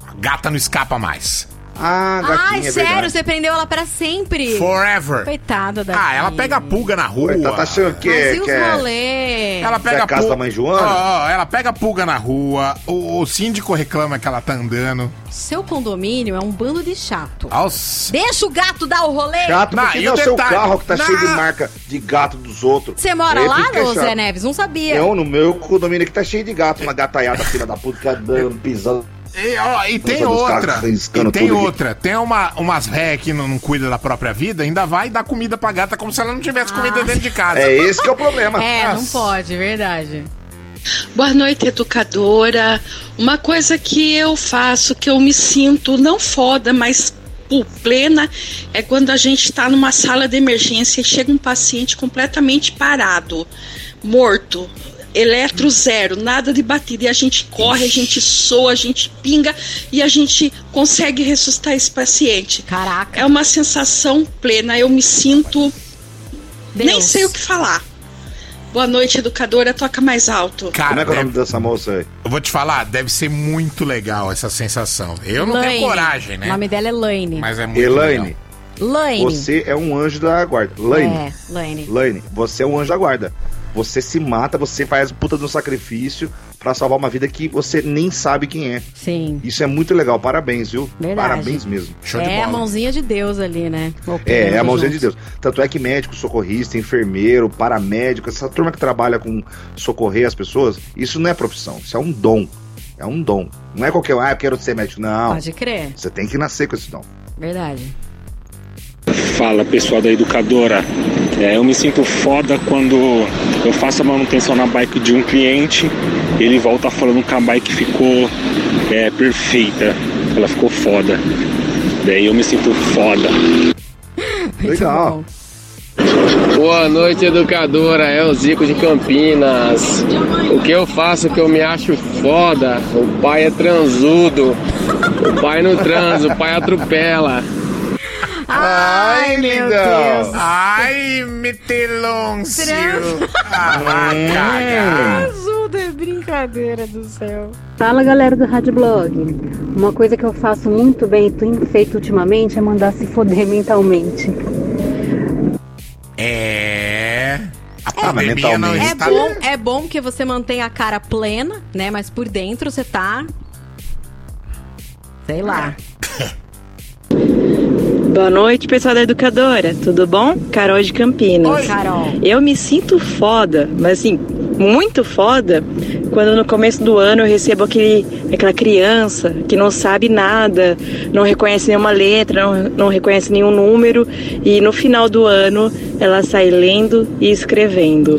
[SPEAKER 3] A gata não escapa mais.
[SPEAKER 5] Ah,
[SPEAKER 4] Ai, sério, você prendeu ela pra sempre.
[SPEAKER 3] Forever.
[SPEAKER 4] Coitada da
[SPEAKER 3] Ah, ela pega pulga na rua.
[SPEAKER 5] Ué, tá- achando que
[SPEAKER 4] Mas
[SPEAKER 5] é-
[SPEAKER 4] e os
[SPEAKER 5] que é-
[SPEAKER 4] rolê?
[SPEAKER 3] Ela pega
[SPEAKER 5] é a casa
[SPEAKER 3] pulga.
[SPEAKER 5] da mãe Joana?
[SPEAKER 3] Ó, ó, ela pega pulga na rua. O, o síndico reclama que ela tá andando.
[SPEAKER 4] Seu condomínio é um bando de chato.
[SPEAKER 3] Nossa.
[SPEAKER 4] Deixa o gato dar o rolê.
[SPEAKER 5] Chato,
[SPEAKER 3] Não,
[SPEAKER 5] porque
[SPEAKER 3] e
[SPEAKER 5] não é
[SPEAKER 3] o
[SPEAKER 5] seu
[SPEAKER 3] detalhe-
[SPEAKER 5] carro que tá
[SPEAKER 3] Não.
[SPEAKER 5] cheio de marca de gato dos outros.
[SPEAKER 4] Você mora
[SPEAKER 5] Aí
[SPEAKER 4] lá, ô
[SPEAKER 5] chato.
[SPEAKER 4] Zé Neves? Não sabia.
[SPEAKER 5] Eu, no meu condomínio aqui tá cheio de gato, uma gataiada filha da puta, que andando, pisando.
[SPEAKER 3] E, ó, e tem outra.
[SPEAKER 5] riscando
[SPEAKER 3] E tem
[SPEAKER 5] tudo aqui.
[SPEAKER 3] outra. Tem uma, umas ré que não, não cuida da própria vida, ainda vai dar comida pra gata como se ela não tivesse comida dentro de casa.
[SPEAKER 5] É esse que é o problema.
[SPEAKER 4] É, não
[SPEAKER 3] Nossa.
[SPEAKER 4] pode, verdade.
[SPEAKER 26] Boa noite, educadora. Uma coisa que eu faço, que eu me sinto não foda, mas plena, é quando a gente está numa sala de emergência e chega um paciente completamente parado, morto. Eletro zero, nada de batida. E a gente corre, a gente soa, a gente pinga e a gente consegue ressuscitar esse paciente.
[SPEAKER 4] Caraca.
[SPEAKER 26] É uma sensação plena. Eu me sinto. Nem sei o que falar. Boa noite, educadora. Toca mais alto.
[SPEAKER 3] Cara,
[SPEAKER 5] Como é que é o nome dessa moça aí?
[SPEAKER 3] eu vou te falar, deve ser muito legal essa sensação. Eu não tenho
[SPEAKER 4] Laine.
[SPEAKER 3] coragem, né?
[SPEAKER 4] O nome dela é Laine.
[SPEAKER 3] Mas é muito
[SPEAKER 5] Elaine,
[SPEAKER 3] legal.
[SPEAKER 4] Laine.
[SPEAKER 5] você é um anjo da guarda. Laine,
[SPEAKER 4] É, Laine.
[SPEAKER 5] Laine, você é um anjo da guarda. Você se mata, você faz puta do sacrifício pra salvar uma vida que você nem sabe quem é.
[SPEAKER 4] Sim.
[SPEAKER 5] Isso é muito legal, parabéns, viu?
[SPEAKER 4] Verdade.
[SPEAKER 5] Parabéns mesmo.
[SPEAKER 4] é a mãozinha de Deus ali, né?
[SPEAKER 5] É, é a mãozinha
[SPEAKER 4] junto.
[SPEAKER 5] de Deus. Tanto é que médico, socorrista, enfermeiro, paramédico, essa turma que trabalha com socorrer as pessoas, isso não é profissão, isso é um dom. É um dom. Não é qualquer um, ah, eu quero ser médico. Não.
[SPEAKER 4] Pode crer.
[SPEAKER 5] Você tem que nascer com esse dom.
[SPEAKER 4] Verdade.
[SPEAKER 25] Fala pessoal da educadora. É, eu me sinto foda quando eu faço a manutenção na bike de um cliente, ele volta falando que a bike ficou é, perfeita, ela ficou foda. Daí eu me sinto foda.
[SPEAKER 5] Legal.
[SPEAKER 27] Boa noite, educadora. É o Zico de Campinas. O que eu faço que eu me acho foda? O pai é transudo. O pai não transa, o pai atropela.
[SPEAKER 3] Ai,
[SPEAKER 4] meu Deus.
[SPEAKER 3] Ai, metelôncio. Ah, vai cagar.
[SPEAKER 4] Azul é brincadeira do céu.
[SPEAKER 28] Fala galera do Rádio Blog. Uma coisa que eu faço muito bem e tenho feito ultimamente é mandar se foder [laughs] mentalmente.
[SPEAKER 3] É. A
[SPEAKER 5] Ah,
[SPEAKER 3] não.
[SPEAKER 4] É
[SPEAKER 3] está.
[SPEAKER 4] bom, é bom que você mantém a cara plena, né? Mas por dentro você tá. Sei lá. [laughs]
[SPEAKER 29] Boa noite, pessoal da educadora. Tudo bom? Carol de Campinas.
[SPEAKER 4] Oi, Carol.
[SPEAKER 29] Eu me sinto foda, mas assim, muito foda, quando no começo do ano eu recebo aquele, aquela criança que não sabe nada, não reconhece nenhuma letra, não, não reconhece nenhum número, e no final do ano ela sai lendo e escrevendo.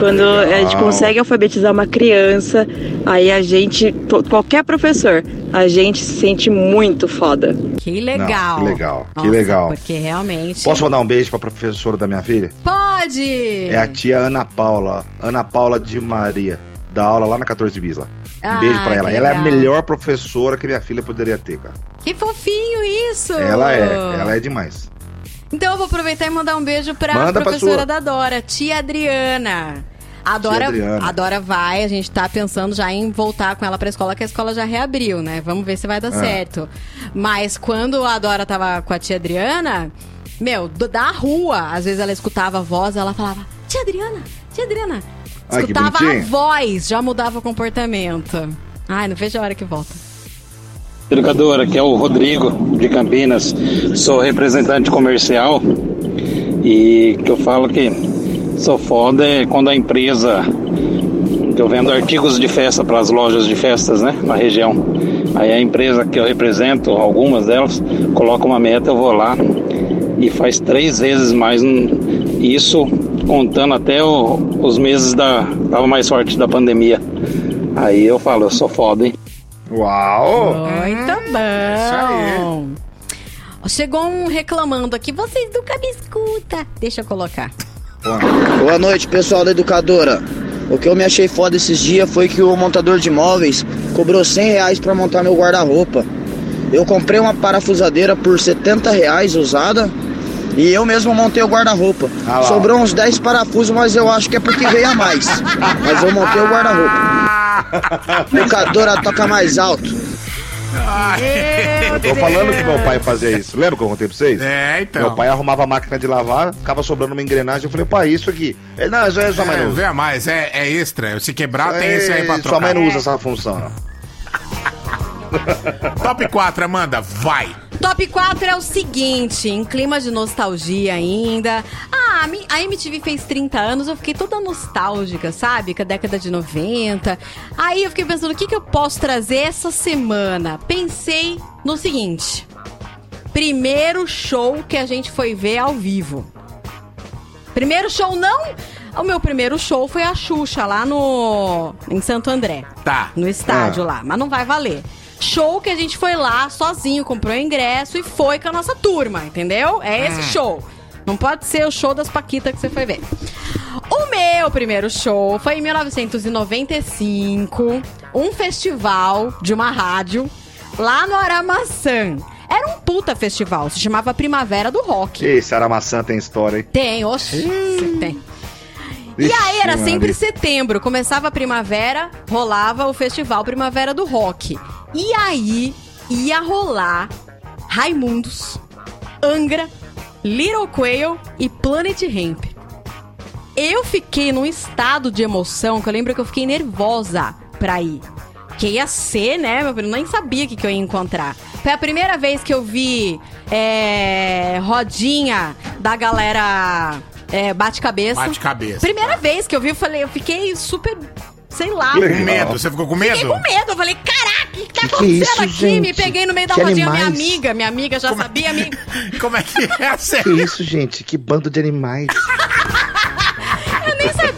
[SPEAKER 29] Quando a gente consegue alfabetizar uma criança, aí a gente, qualquer professor, a gente se sente muito foda.
[SPEAKER 4] Que legal.
[SPEAKER 5] Não, que legal, que
[SPEAKER 4] Nossa,
[SPEAKER 5] legal.
[SPEAKER 4] Porque realmente.
[SPEAKER 5] Posso mandar um beijo pra professora da minha filha?
[SPEAKER 4] Pode!
[SPEAKER 5] É a tia Ana Paula. Ana Paula de Maria. Dá aula lá na 14 bis lá. Um
[SPEAKER 4] Ah,
[SPEAKER 5] beijo pra ela.
[SPEAKER 4] que
[SPEAKER 5] Ela é a melhor professora que minha filha poderia ter, cara.
[SPEAKER 4] Que fofinho isso!
[SPEAKER 5] Ela é, ela é demais.
[SPEAKER 4] Então eu vou aproveitar e mandar um beijo pra
[SPEAKER 5] Manda pra
[SPEAKER 4] professora
[SPEAKER 5] sua.
[SPEAKER 4] da Dora, tia Adriana. A Dora, a Dora vai, a gente tá pensando já em voltar com ela pra escola, que a escola já reabriu, né? Vamos ver se vai dar
[SPEAKER 5] Ah.
[SPEAKER 4] certo. Mas quando a Dora tava com a tia Adriana, meu, do- da rua, às vezes ela escutava a voz, ela falava, tia Adriana, tia Adriana.
[SPEAKER 5] Ai,
[SPEAKER 4] Escutava a voz, já mudava o comportamento. Ai, não vejo a hora que volta.
[SPEAKER 25] Educadora, que é o Rodrigo de Campinas, sou representante comercial e que eu falo que sou foda é quando a empresa que eu vendo artigos de festa para as lojas de festas, né, na região. Aí a empresa que eu represento, algumas delas, coloca uma meta, eu vou lá e faz três vezes mais. hum, Isso contando até o- os meses da tava mais forte da pandemia. Aí eu falo, eu sou foda, hein?
[SPEAKER 5] Uau!
[SPEAKER 4] Muito bom. Chegou um reclamando aqui, vocês nunca me escuta. Deixa eu colocar.
[SPEAKER 30] Boa noite, pessoal da educadora. O que eu me achei foda esses dias foi que o montador de móveis cobrou 100 reais pra montar meu guarda-roupa. Eu comprei uma parafusadeira por 70 reais usada e eu mesmo montei o guarda-roupa.
[SPEAKER 5] Ah.
[SPEAKER 30] Sobrou uns 10 parafusos, mas eu acho que é porque veio a mais. Mas eu montei o guarda-roupa. [laughs] Educadora toca mais alto.
[SPEAKER 5] Eu tô falando que meu pai fazia isso. Lembra que eu contei pra vocês?
[SPEAKER 3] É, então.
[SPEAKER 5] Meu pai arrumava a máquina de lavar, ficava sobrando uma engrenagem. Eu falei, pai, isso aqui. Ele, não, isso é sua mãe
[SPEAKER 3] É,
[SPEAKER 5] não usa.
[SPEAKER 3] vê a mais, é, é extra. Se quebrar, tem esse aí pra
[SPEAKER 5] É,
[SPEAKER 3] trocar.
[SPEAKER 5] Sua mãe não usa essa função.
[SPEAKER 3] Top 4, Amanda, vai.
[SPEAKER 4] Top 4 é o seguinte, em clima de nostalgia ainda. Ah, a MTV fez 30 anos, eu fiquei toda nostálgica, sabe? Com a década de 90. Aí eu fiquei pensando, o que, que eu posso trazer essa semana? Pensei no seguinte. Primeiro show que a gente foi ver ao vivo. Primeiro show não... O meu primeiro show foi a Xuxa, lá no... Em Santo André.
[SPEAKER 3] Tá.
[SPEAKER 4] No estádio
[SPEAKER 3] Ah.
[SPEAKER 4] lá, mas não vai valer. Show que a gente foi lá sozinho, comprou ingresso e foi com a nossa turma, entendeu? É esse
[SPEAKER 3] Hum.
[SPEAKER 4] show. Não pode ser o show das Paquitas que você foi ver. O meu primeiro show foi em 1995, um festival de uma rádio lá no Aramaçã. Era um puta festival, se chamava Primavera do Rock.
[SPEAKER 5] Esse Aramaçã tem história, hein?
[SPEAKER 4] Tem, oxe, tem. E aí era sempre setembro, começava a primavera, rolava o festival Primavera do Rock. E aí ia rolar Raimundos, Angra, Little Quail e Planet Hemp. Eu fiquei num estado de emoção que eu lembro que eu fiquei nervosa pra ir. Que ia ser, né? Eu nem sabia o que, que eu ia encontrar. Foi a primeira vez que eu vi é, rodinha da galera é, bate-cabeça.
[SPEAKER 3] Bate-cabeça.
[SPEAKER 4] Primeira vez que eu vi, eu falei, eu fiquei super, sei lá.
[SPEAKER 3] Com medo, você ficou com medo?
[SPEAKER 4] Fiquei com medo. Eu falei, caraca, o que, que tá
[SPEAKER 3] Que que é
[SPEAKER 4] acontecendo
[SPEAKER 3] isso,
[SPEAKER 4] aqui?
[SPEAKER 3] gente?
[SPEAKER 4] Me peguei no meio da
[SPEAKER 5] Que
[SPEAKER 4] rodinha, minha
[SPEAKER 5] animais.
[SPEAKER 4] amiga. Minha amiga já sabia. [laughs] Me...
[SPEAKER 3] Como é que é?
[SPEAKER 5] Que isso, gente? Que bando de animais. [laughs]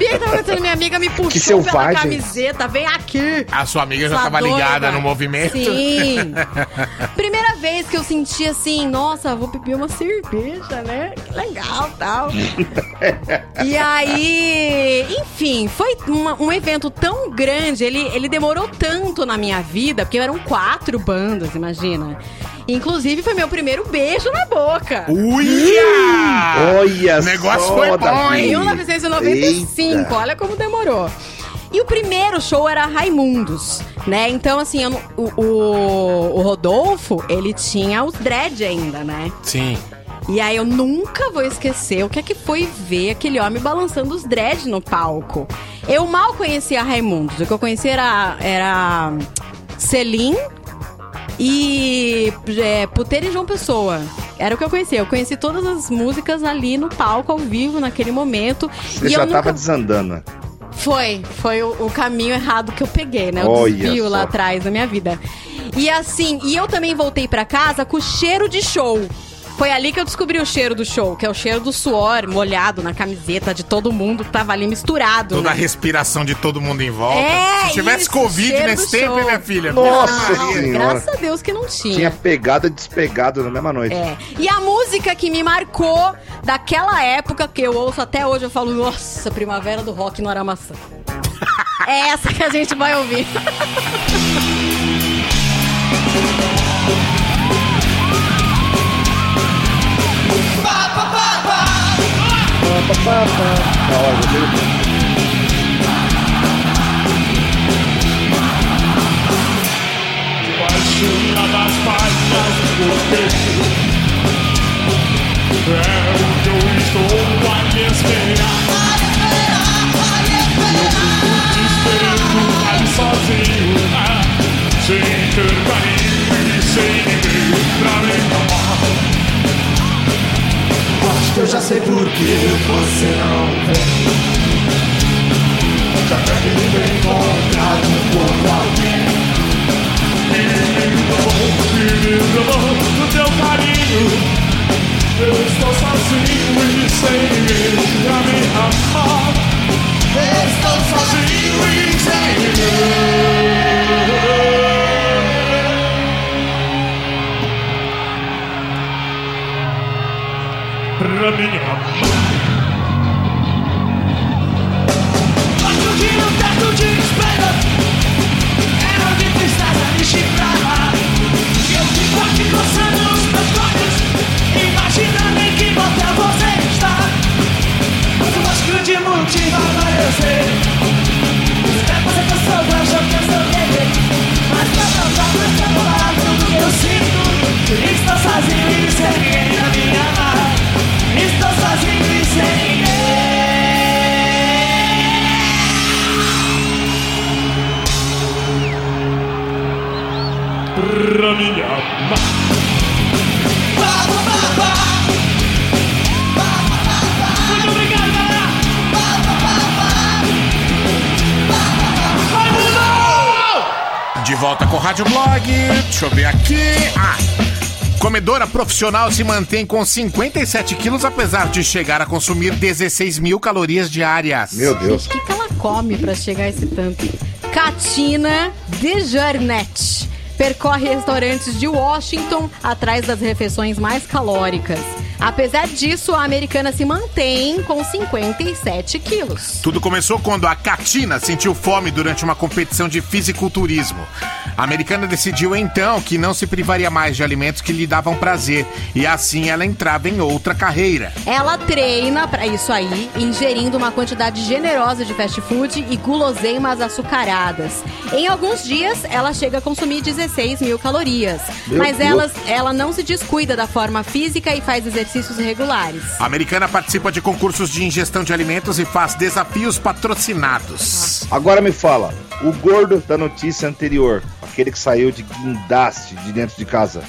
[SPEAKER 4] que tava acontecendo. Minha amiga me puxou
[SPEAKER 5] Que
[SPEAKER 4] pela camiseta. Vem aqui.
[SPEAKER 3] A sua amiga já
[SPEAKER 4] Sua
[SPEAKER 3] tava ligada no movimento?
[SPEAKER 4] Sim. [laughs] Primeira vez que eu senti assim, nossa, vou beber uma cerveja, né? Que legal, tal. [laughs] E aí, enfim, foi uma- um evento tão grande, ele, ele demorou tanto na minha vida, porque eram quatro bandas, imagina. Inclusive, foi meu primeiro beijo na boca.
[SPEAKER 3] Uia!
[SPEAKER 5] Olha
[SPEAKER 3] O negócio foi bom.
[SPEAKER 4] Em 1995,
[SPEAKER 5] Eita.
[SPEAKER 4] olha como demorou. E o primeiro show era Raimundos, né? Então, assim, eu o, o, o Rodolfo, ele tinha os dread ainda, né?
[SPEAKER 3] Sim.
[SPEAKER 4] E aí eu nunca vou esquecer o que é que foi ver aquele homem balançando os dread no palco. Eu mal conhecia Raimundos. O que eu conhecia era, era Celim e é, Puteira e João Pessoa. Era o que eu conhecia. Eu conheci todas as músicas ali no palco, ao vivo, naquele momento.
[SPEAKER 5] Você
[SPEAKER 4] e
[SPEAKER 5] já
[SPEAKER 4] eu
[SPEAKER 5] tava
[SPEAKER 4] nunca...
[SPEAKER 5] desandando.
[SPEAKER 4] Foi, foi o, o caminho errado que eu peguei, né? O
[SPEAKER 5] Olha
[SPEAKER 4] desvio lá atrás da minha vida. E assim, e eu também voltei pra casa com cheiro de show. Foi ali que eu descobri o cheiro do show, que é o cheiro do suor molhado na camiseta de todo mundo que tava ali misturado.
[SPEAKER 3] Toda a
[SPEAKER 4] né?
[SPEAKER 3] respiração de todo mundo em volta.
[SPEAKER 4] É,
[SPEAKER 3] Se tivesse
[SPEAKER 4] isso,
[SPEAKER 3] Covid nesse tempo,
[SPEAKER 4] show.
[SPEAKER 3] minha filha?
[SPEAKER 5] Nossa
[SPEAKER 4] Não,
[SPEAKER 5] senhora.
[SPEAKER 4] graças a Deus que não tinha.
[SPEAKER 5] Tinha pegado e despegado na mesma noite.
[SPEAKER 4] É. E a música que me marcou daquela época, que eu ouço até hoje, eu falo, nossa, primavera do rock no Aramaçã. [laughs] é essa que a gente vai ouvir. [laughs]
[SPEAKER 5] hora, do
[SPEAKER 31] Debaixo das páginas do texto É o que eu estou a te esperar Eu fico te esperando sozinho ah, Sem ter carinho e sem ninguém pra me eu já sei por que você não vem. Já deve me encontrar com alguém Menino bom do teu carinho Eu estou sozinho e sem ninguém pra me amar. Eu estou sozinho e sem ninguém Pra amar Outro dia um teto de espelho Era de tristeza me chifrava E eu fico aqui coçando os meus olhos Imaginando em que motel você está o mais grande motivo agora eu sei que eu sou anjo, que eu sou Mas pra dar pra separar tudo que eu sinto Estou sozinho e ninguém pra me amar Muito obrigado, galera!
[SPEAKER 3] De volta com o Rádio Blog. Deixa eu ver aqui. Ah, comedora profissional se mantém com 57 quilos, apesar de chegar a consumir 16 mil calorias diárias.
[SPEAKER 5] Meu Deus.
[SPEAKER 4] O que, que ela come pra chegar a esse tanto? Katina Desjarnet percorre restaurantes de Washington atrás das refeições mais calóricas. Apesar disso, a americana se mantém com 57 quilos.
[SPEAKER 3] Tudo começou quando a Katina sentiu fome durante uma competição de fisiculturismo. A americana decidiu então que não se privaria mais de alimentos que lhe davam prazer e assim ela entrava em outra carreira.
[SPEAKER 4] Ela treina pra isso aí, ingerindo uma quantidade generosa de fast food e guloseimas açucaradas. Em alguns dias, ela chega a consumir 16 mil calorias.
[SPEAKER 3] Meu
[SPEAKER 4] mas
[SPEAKER 3] Deus.
[SPEAKER 4] ela, ela não se descuida da forma física e faz exercícios regulares.
[SPEAKER 3] A americana participa de concursos de ingestão de alimentos e faz desafios patrocinados.
[SPEAKER 5] Agora me fala, o gordo da notícia anterior, aquele que saiu de guindaste de dentro de casa,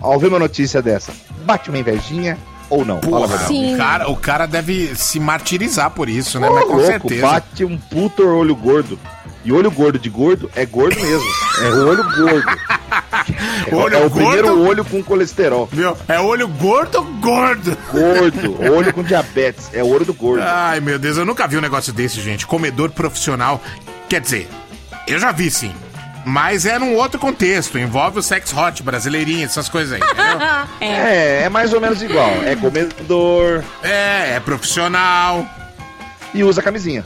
[SPEAKER 5] ao ver uma notícia dessa, bate uma invejinha ou não?
[SPEAKER 3] Porra, o cara, o cara deve se martirizar por isso, né? Mas com
[SPEAKER 5] louco,
[SPEAKER 3] certeza.
[SPEAKER 5] bate um puto olho gordo. E olho gordo de gordo é gordo mesmo. É olho gordo. É, [laughs]
[SPEAKER 3] Olho
[SPEAKER 5] é o
[SPEAKER 3] gordo?
[SPEAKER 5] primeiro olho com colesterol.
[SPEAKER 3] Meu, é olho gordo, gordo.
[SPEAKER 5] Gordo, olho com diabetes. É olho do gordo.
[SPEAKER 3] Ai, meu Deus, eu nunca vi um negócio desse, gente. Comedor profissional. Quer dizer, eu já vi sim. Mas é num outro contexto. Envolve o sex hot, brasileirinho, essas coisas aí, entendeu? [laughs]
[SPEAKER 5] É, é mais ou menos igual. É comedor.
[SPEAKER 3] É, é profissional.
[SPEAKER 5] E usa camisinha.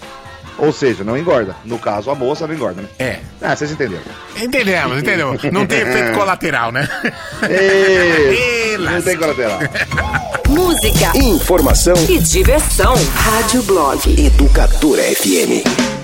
[SPEAKER 5] Ou seja, não engorda. No caso, a moça não engorda, né?
[SPEAKER 3] É.
[SPEAKER 5] Ah, vocês entenderam.
[SPEAKER 3] Entendemos, entendeu? Não tem efeito [laughs] colateral, né?
[SPEAKER 5] Ei,
[SPEAKER 3] Ei,
[SPEAKER 5] não tem colateral. [laughs]
[SPEAKER 21] Música,
[SPEAKER 1] Informação
[SPEAKER 21] e diversão. Rádio Blog.
[SPEAKER 1] Educadora FM.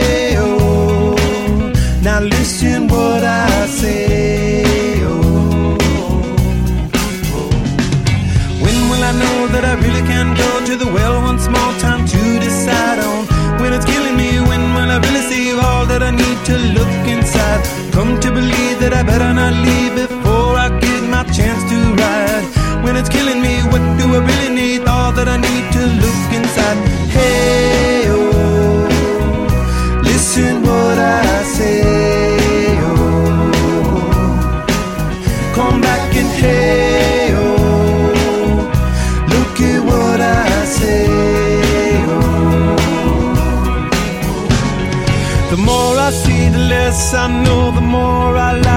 [SPEAKER 22] to look inside? Come to believe that I better not leave before I get my chance to ride. When it's killing me, what do I really need? All that I need to less I know, the more I like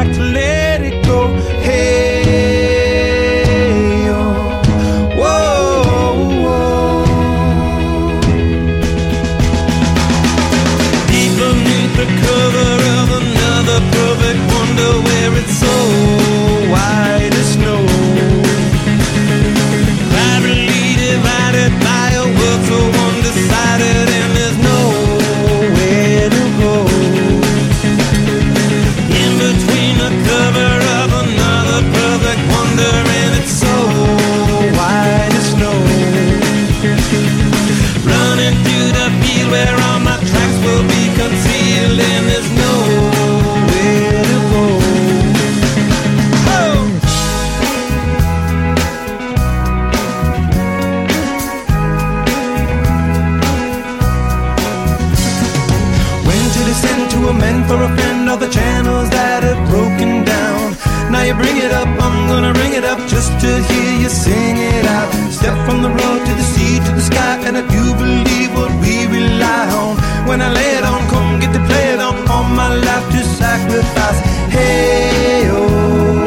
[SPEAKER 22] and I do believe what we rely on. When I lay it on, come get to play it on, all my life to sacrifice. Hey, oh,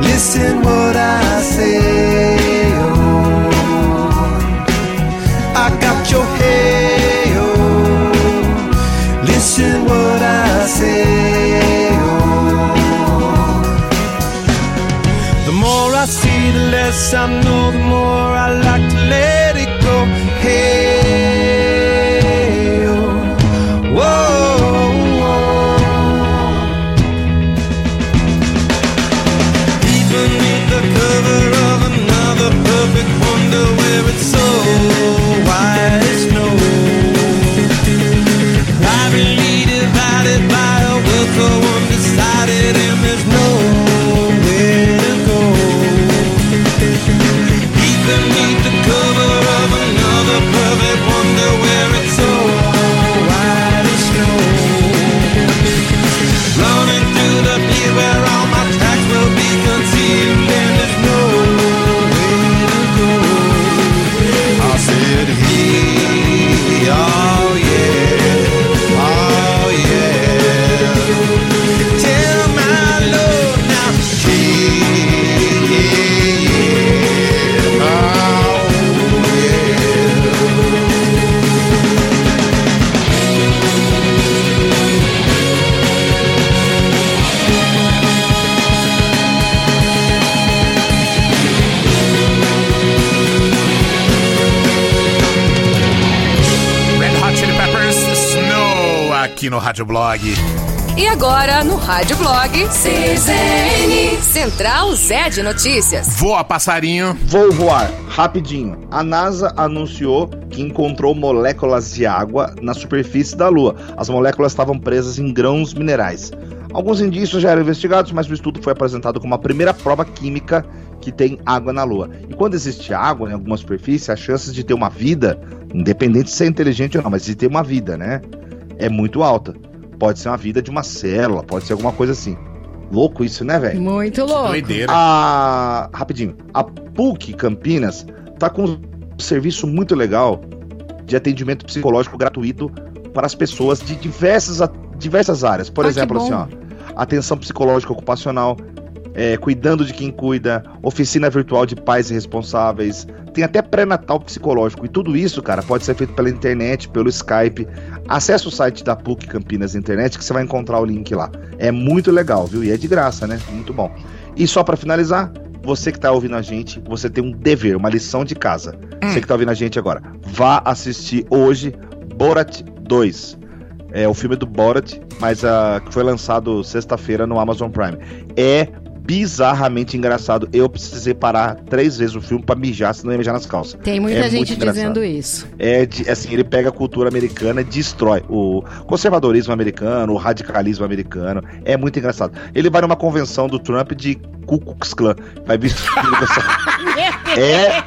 [SPEAKER 22] listen what I say, oh. I got your hey, oh, listen what I say, oh. The more I see, the less I know, the more
[SPEAKER 3] aqui no Rádio Blog.
[SPEAKER 21] E agora, no Rádio Blog, CZN, Central Zé de Notícias.
[SPEAKER 3] Voa, passarinho.
[SPEAKER 5] Vou voar, rapidinho. A NASA anunciou que encontrou moléculas de água na superfície da Lua. As moléculas estavam presas em grãos minerais. Alguns indícios já eram investigados, mas o estudo foi apresentado como a primeira prova química que tem água na Lua. E quando existe água em alguma superfície, as chances de ter uma vida, independente de ser inteligente ou não, mas de ter uma vida, né? É muito alta. Pode ser uma vida de uma célula, pode ser alguma coisa assim. Louco isso, né, velho?
[SPEAKER 4] Muito louco.
[SPEAKER 5] A... Rapidinho. A PUC Campinas tá com um serviço muito legal de atendimento psicológico gratuito para as pessoas de diversas, diversas áreas. Por
[SPEAKER 4] Ah,
[SPEAKER 5] exemplo, assim, ó, atenção psicológica ocupacional, é, cuidando de quem cuida, oficina virtual de pais e responsáveis, tem até pré-natal psicológico. E tudo isso, cara, pode ser feito pela internet, pelo Skype. Acesse o site da PUC Campinas Internet que você vai encontrar o link lá. É muito legal, viu? E é de graça, né? Muito bom. E só pra finalizar, você que tá ouvindo a gente, você tem um dever, uma lição de casa. Você que tá ouvindo a gente agora, vá assistir hoje Borat 2. É o filme do Borat, mas ah, que foi lançado sexta-feira no Amazon Prime. É bizarramente engraçado. Eu precisei parar três vezes o filme pra mijar, senão ia mijar nas calças.
[SPEAKER 4] Tem muita
[SPEAKER 5] É muito
[SPEAKER 4] gente dizendo isso.
[SPEAKER 5] É de, assim, ele pega a cultura americana e destrói o conservadorismo americano, o radicalismo americano. É muito engraçado. Ele vai numa convenção do Trump de Ku Klux Klan. Vai vestir [laughs] É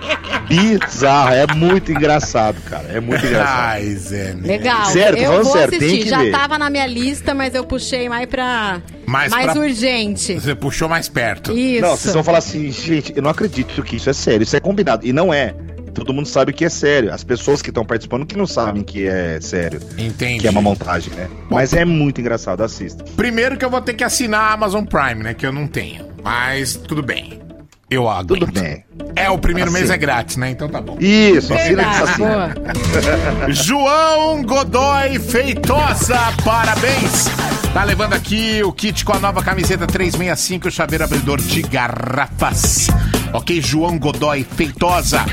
[SPEAKER 5] bizarro, é muito engraçado, cara. É muito engraçado.
[SPEAKER 3] Ai, Zé.
[SPEAKER 4] Legal.
[SPEAKER 5] Sério, tô
[SPEAKER 4] eu
[SPEAKER 5] falando
[SPEAKER 4] vou
[SPEAKER 5] tem
[SPEAKER 4] assistir.
[SPEAKER 5] que
[SPEAKER 4] Já
[SPEAKER 5] ver.
[SPEAKER 4] tava na minha lista, mas eu puxei mais pra.
[SPEAKER 3] Mais
[SPEAKER 4] mais
[SPEAKER 3] pra-
[SPEAKER 4] urgente.
[SPEAKER 3] Você puxou mais perto.
[SPEAKER 4] Isso.
[SPEAKER 5] Não, vocês vão falar assim, gente, eu não acredito que isso é sério, isso é combinado. E não é. Todo mundo sabe que é sério. As pessoas que estão participando que não sabem que é sério.
[SPEAKER 3] Entendi.
[SPEAKER 5] Que é uma montagem, né? Mas é muito engraçado, assista.
[SPEAKER 3] Primeiro que eu vou ter que assinar a Amazon Prime, né? Que eu não tenho. Mas tudo bem. Eu aguento.
[SPEAKER 5] Tudo bem.
[SPEAKER 3] É, o primeiro mês
[SPEAKER 5] Assina.
[SPEAKER 3] é grátis, né? Então tá bom.
[SPEAKER 5] Isso, assina que
[SPEAKER 4] boa. [laughs] [laughs]
[SPEAKER 3] João Godoy Feitosa, parabéns! Tá levando aqui o kit com a nova camiseta 365, chaveiro abridor de garrafas. Ok, João Godoy Feitosa.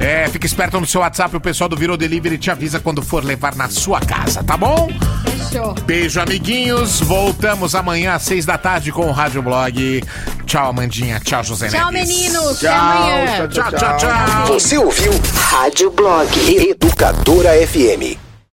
[SPEAKER 3] É, fica esperto no seu WhatsApp, o pessoal do Virou Delivery te avisa quando for levar na sua casa, tá bom?
[SPEAKER 4] Fechou.
[SPEAKER 3] Beijo, amiguinhos. Voltamos amanhã às seis da tarde com o Rádio Blog. Tchau, Amandinha. Tchau, José
[SPEAKER 4] Tchau,
[SPEAKER 3] Neves.
[SPEAKER 4] meninos. Até amanhã.
[SPEAKER 3] Tchau, tchau, tchau.
[SPEAKER 1] Você ouviu Rádio Blog Educadora FM.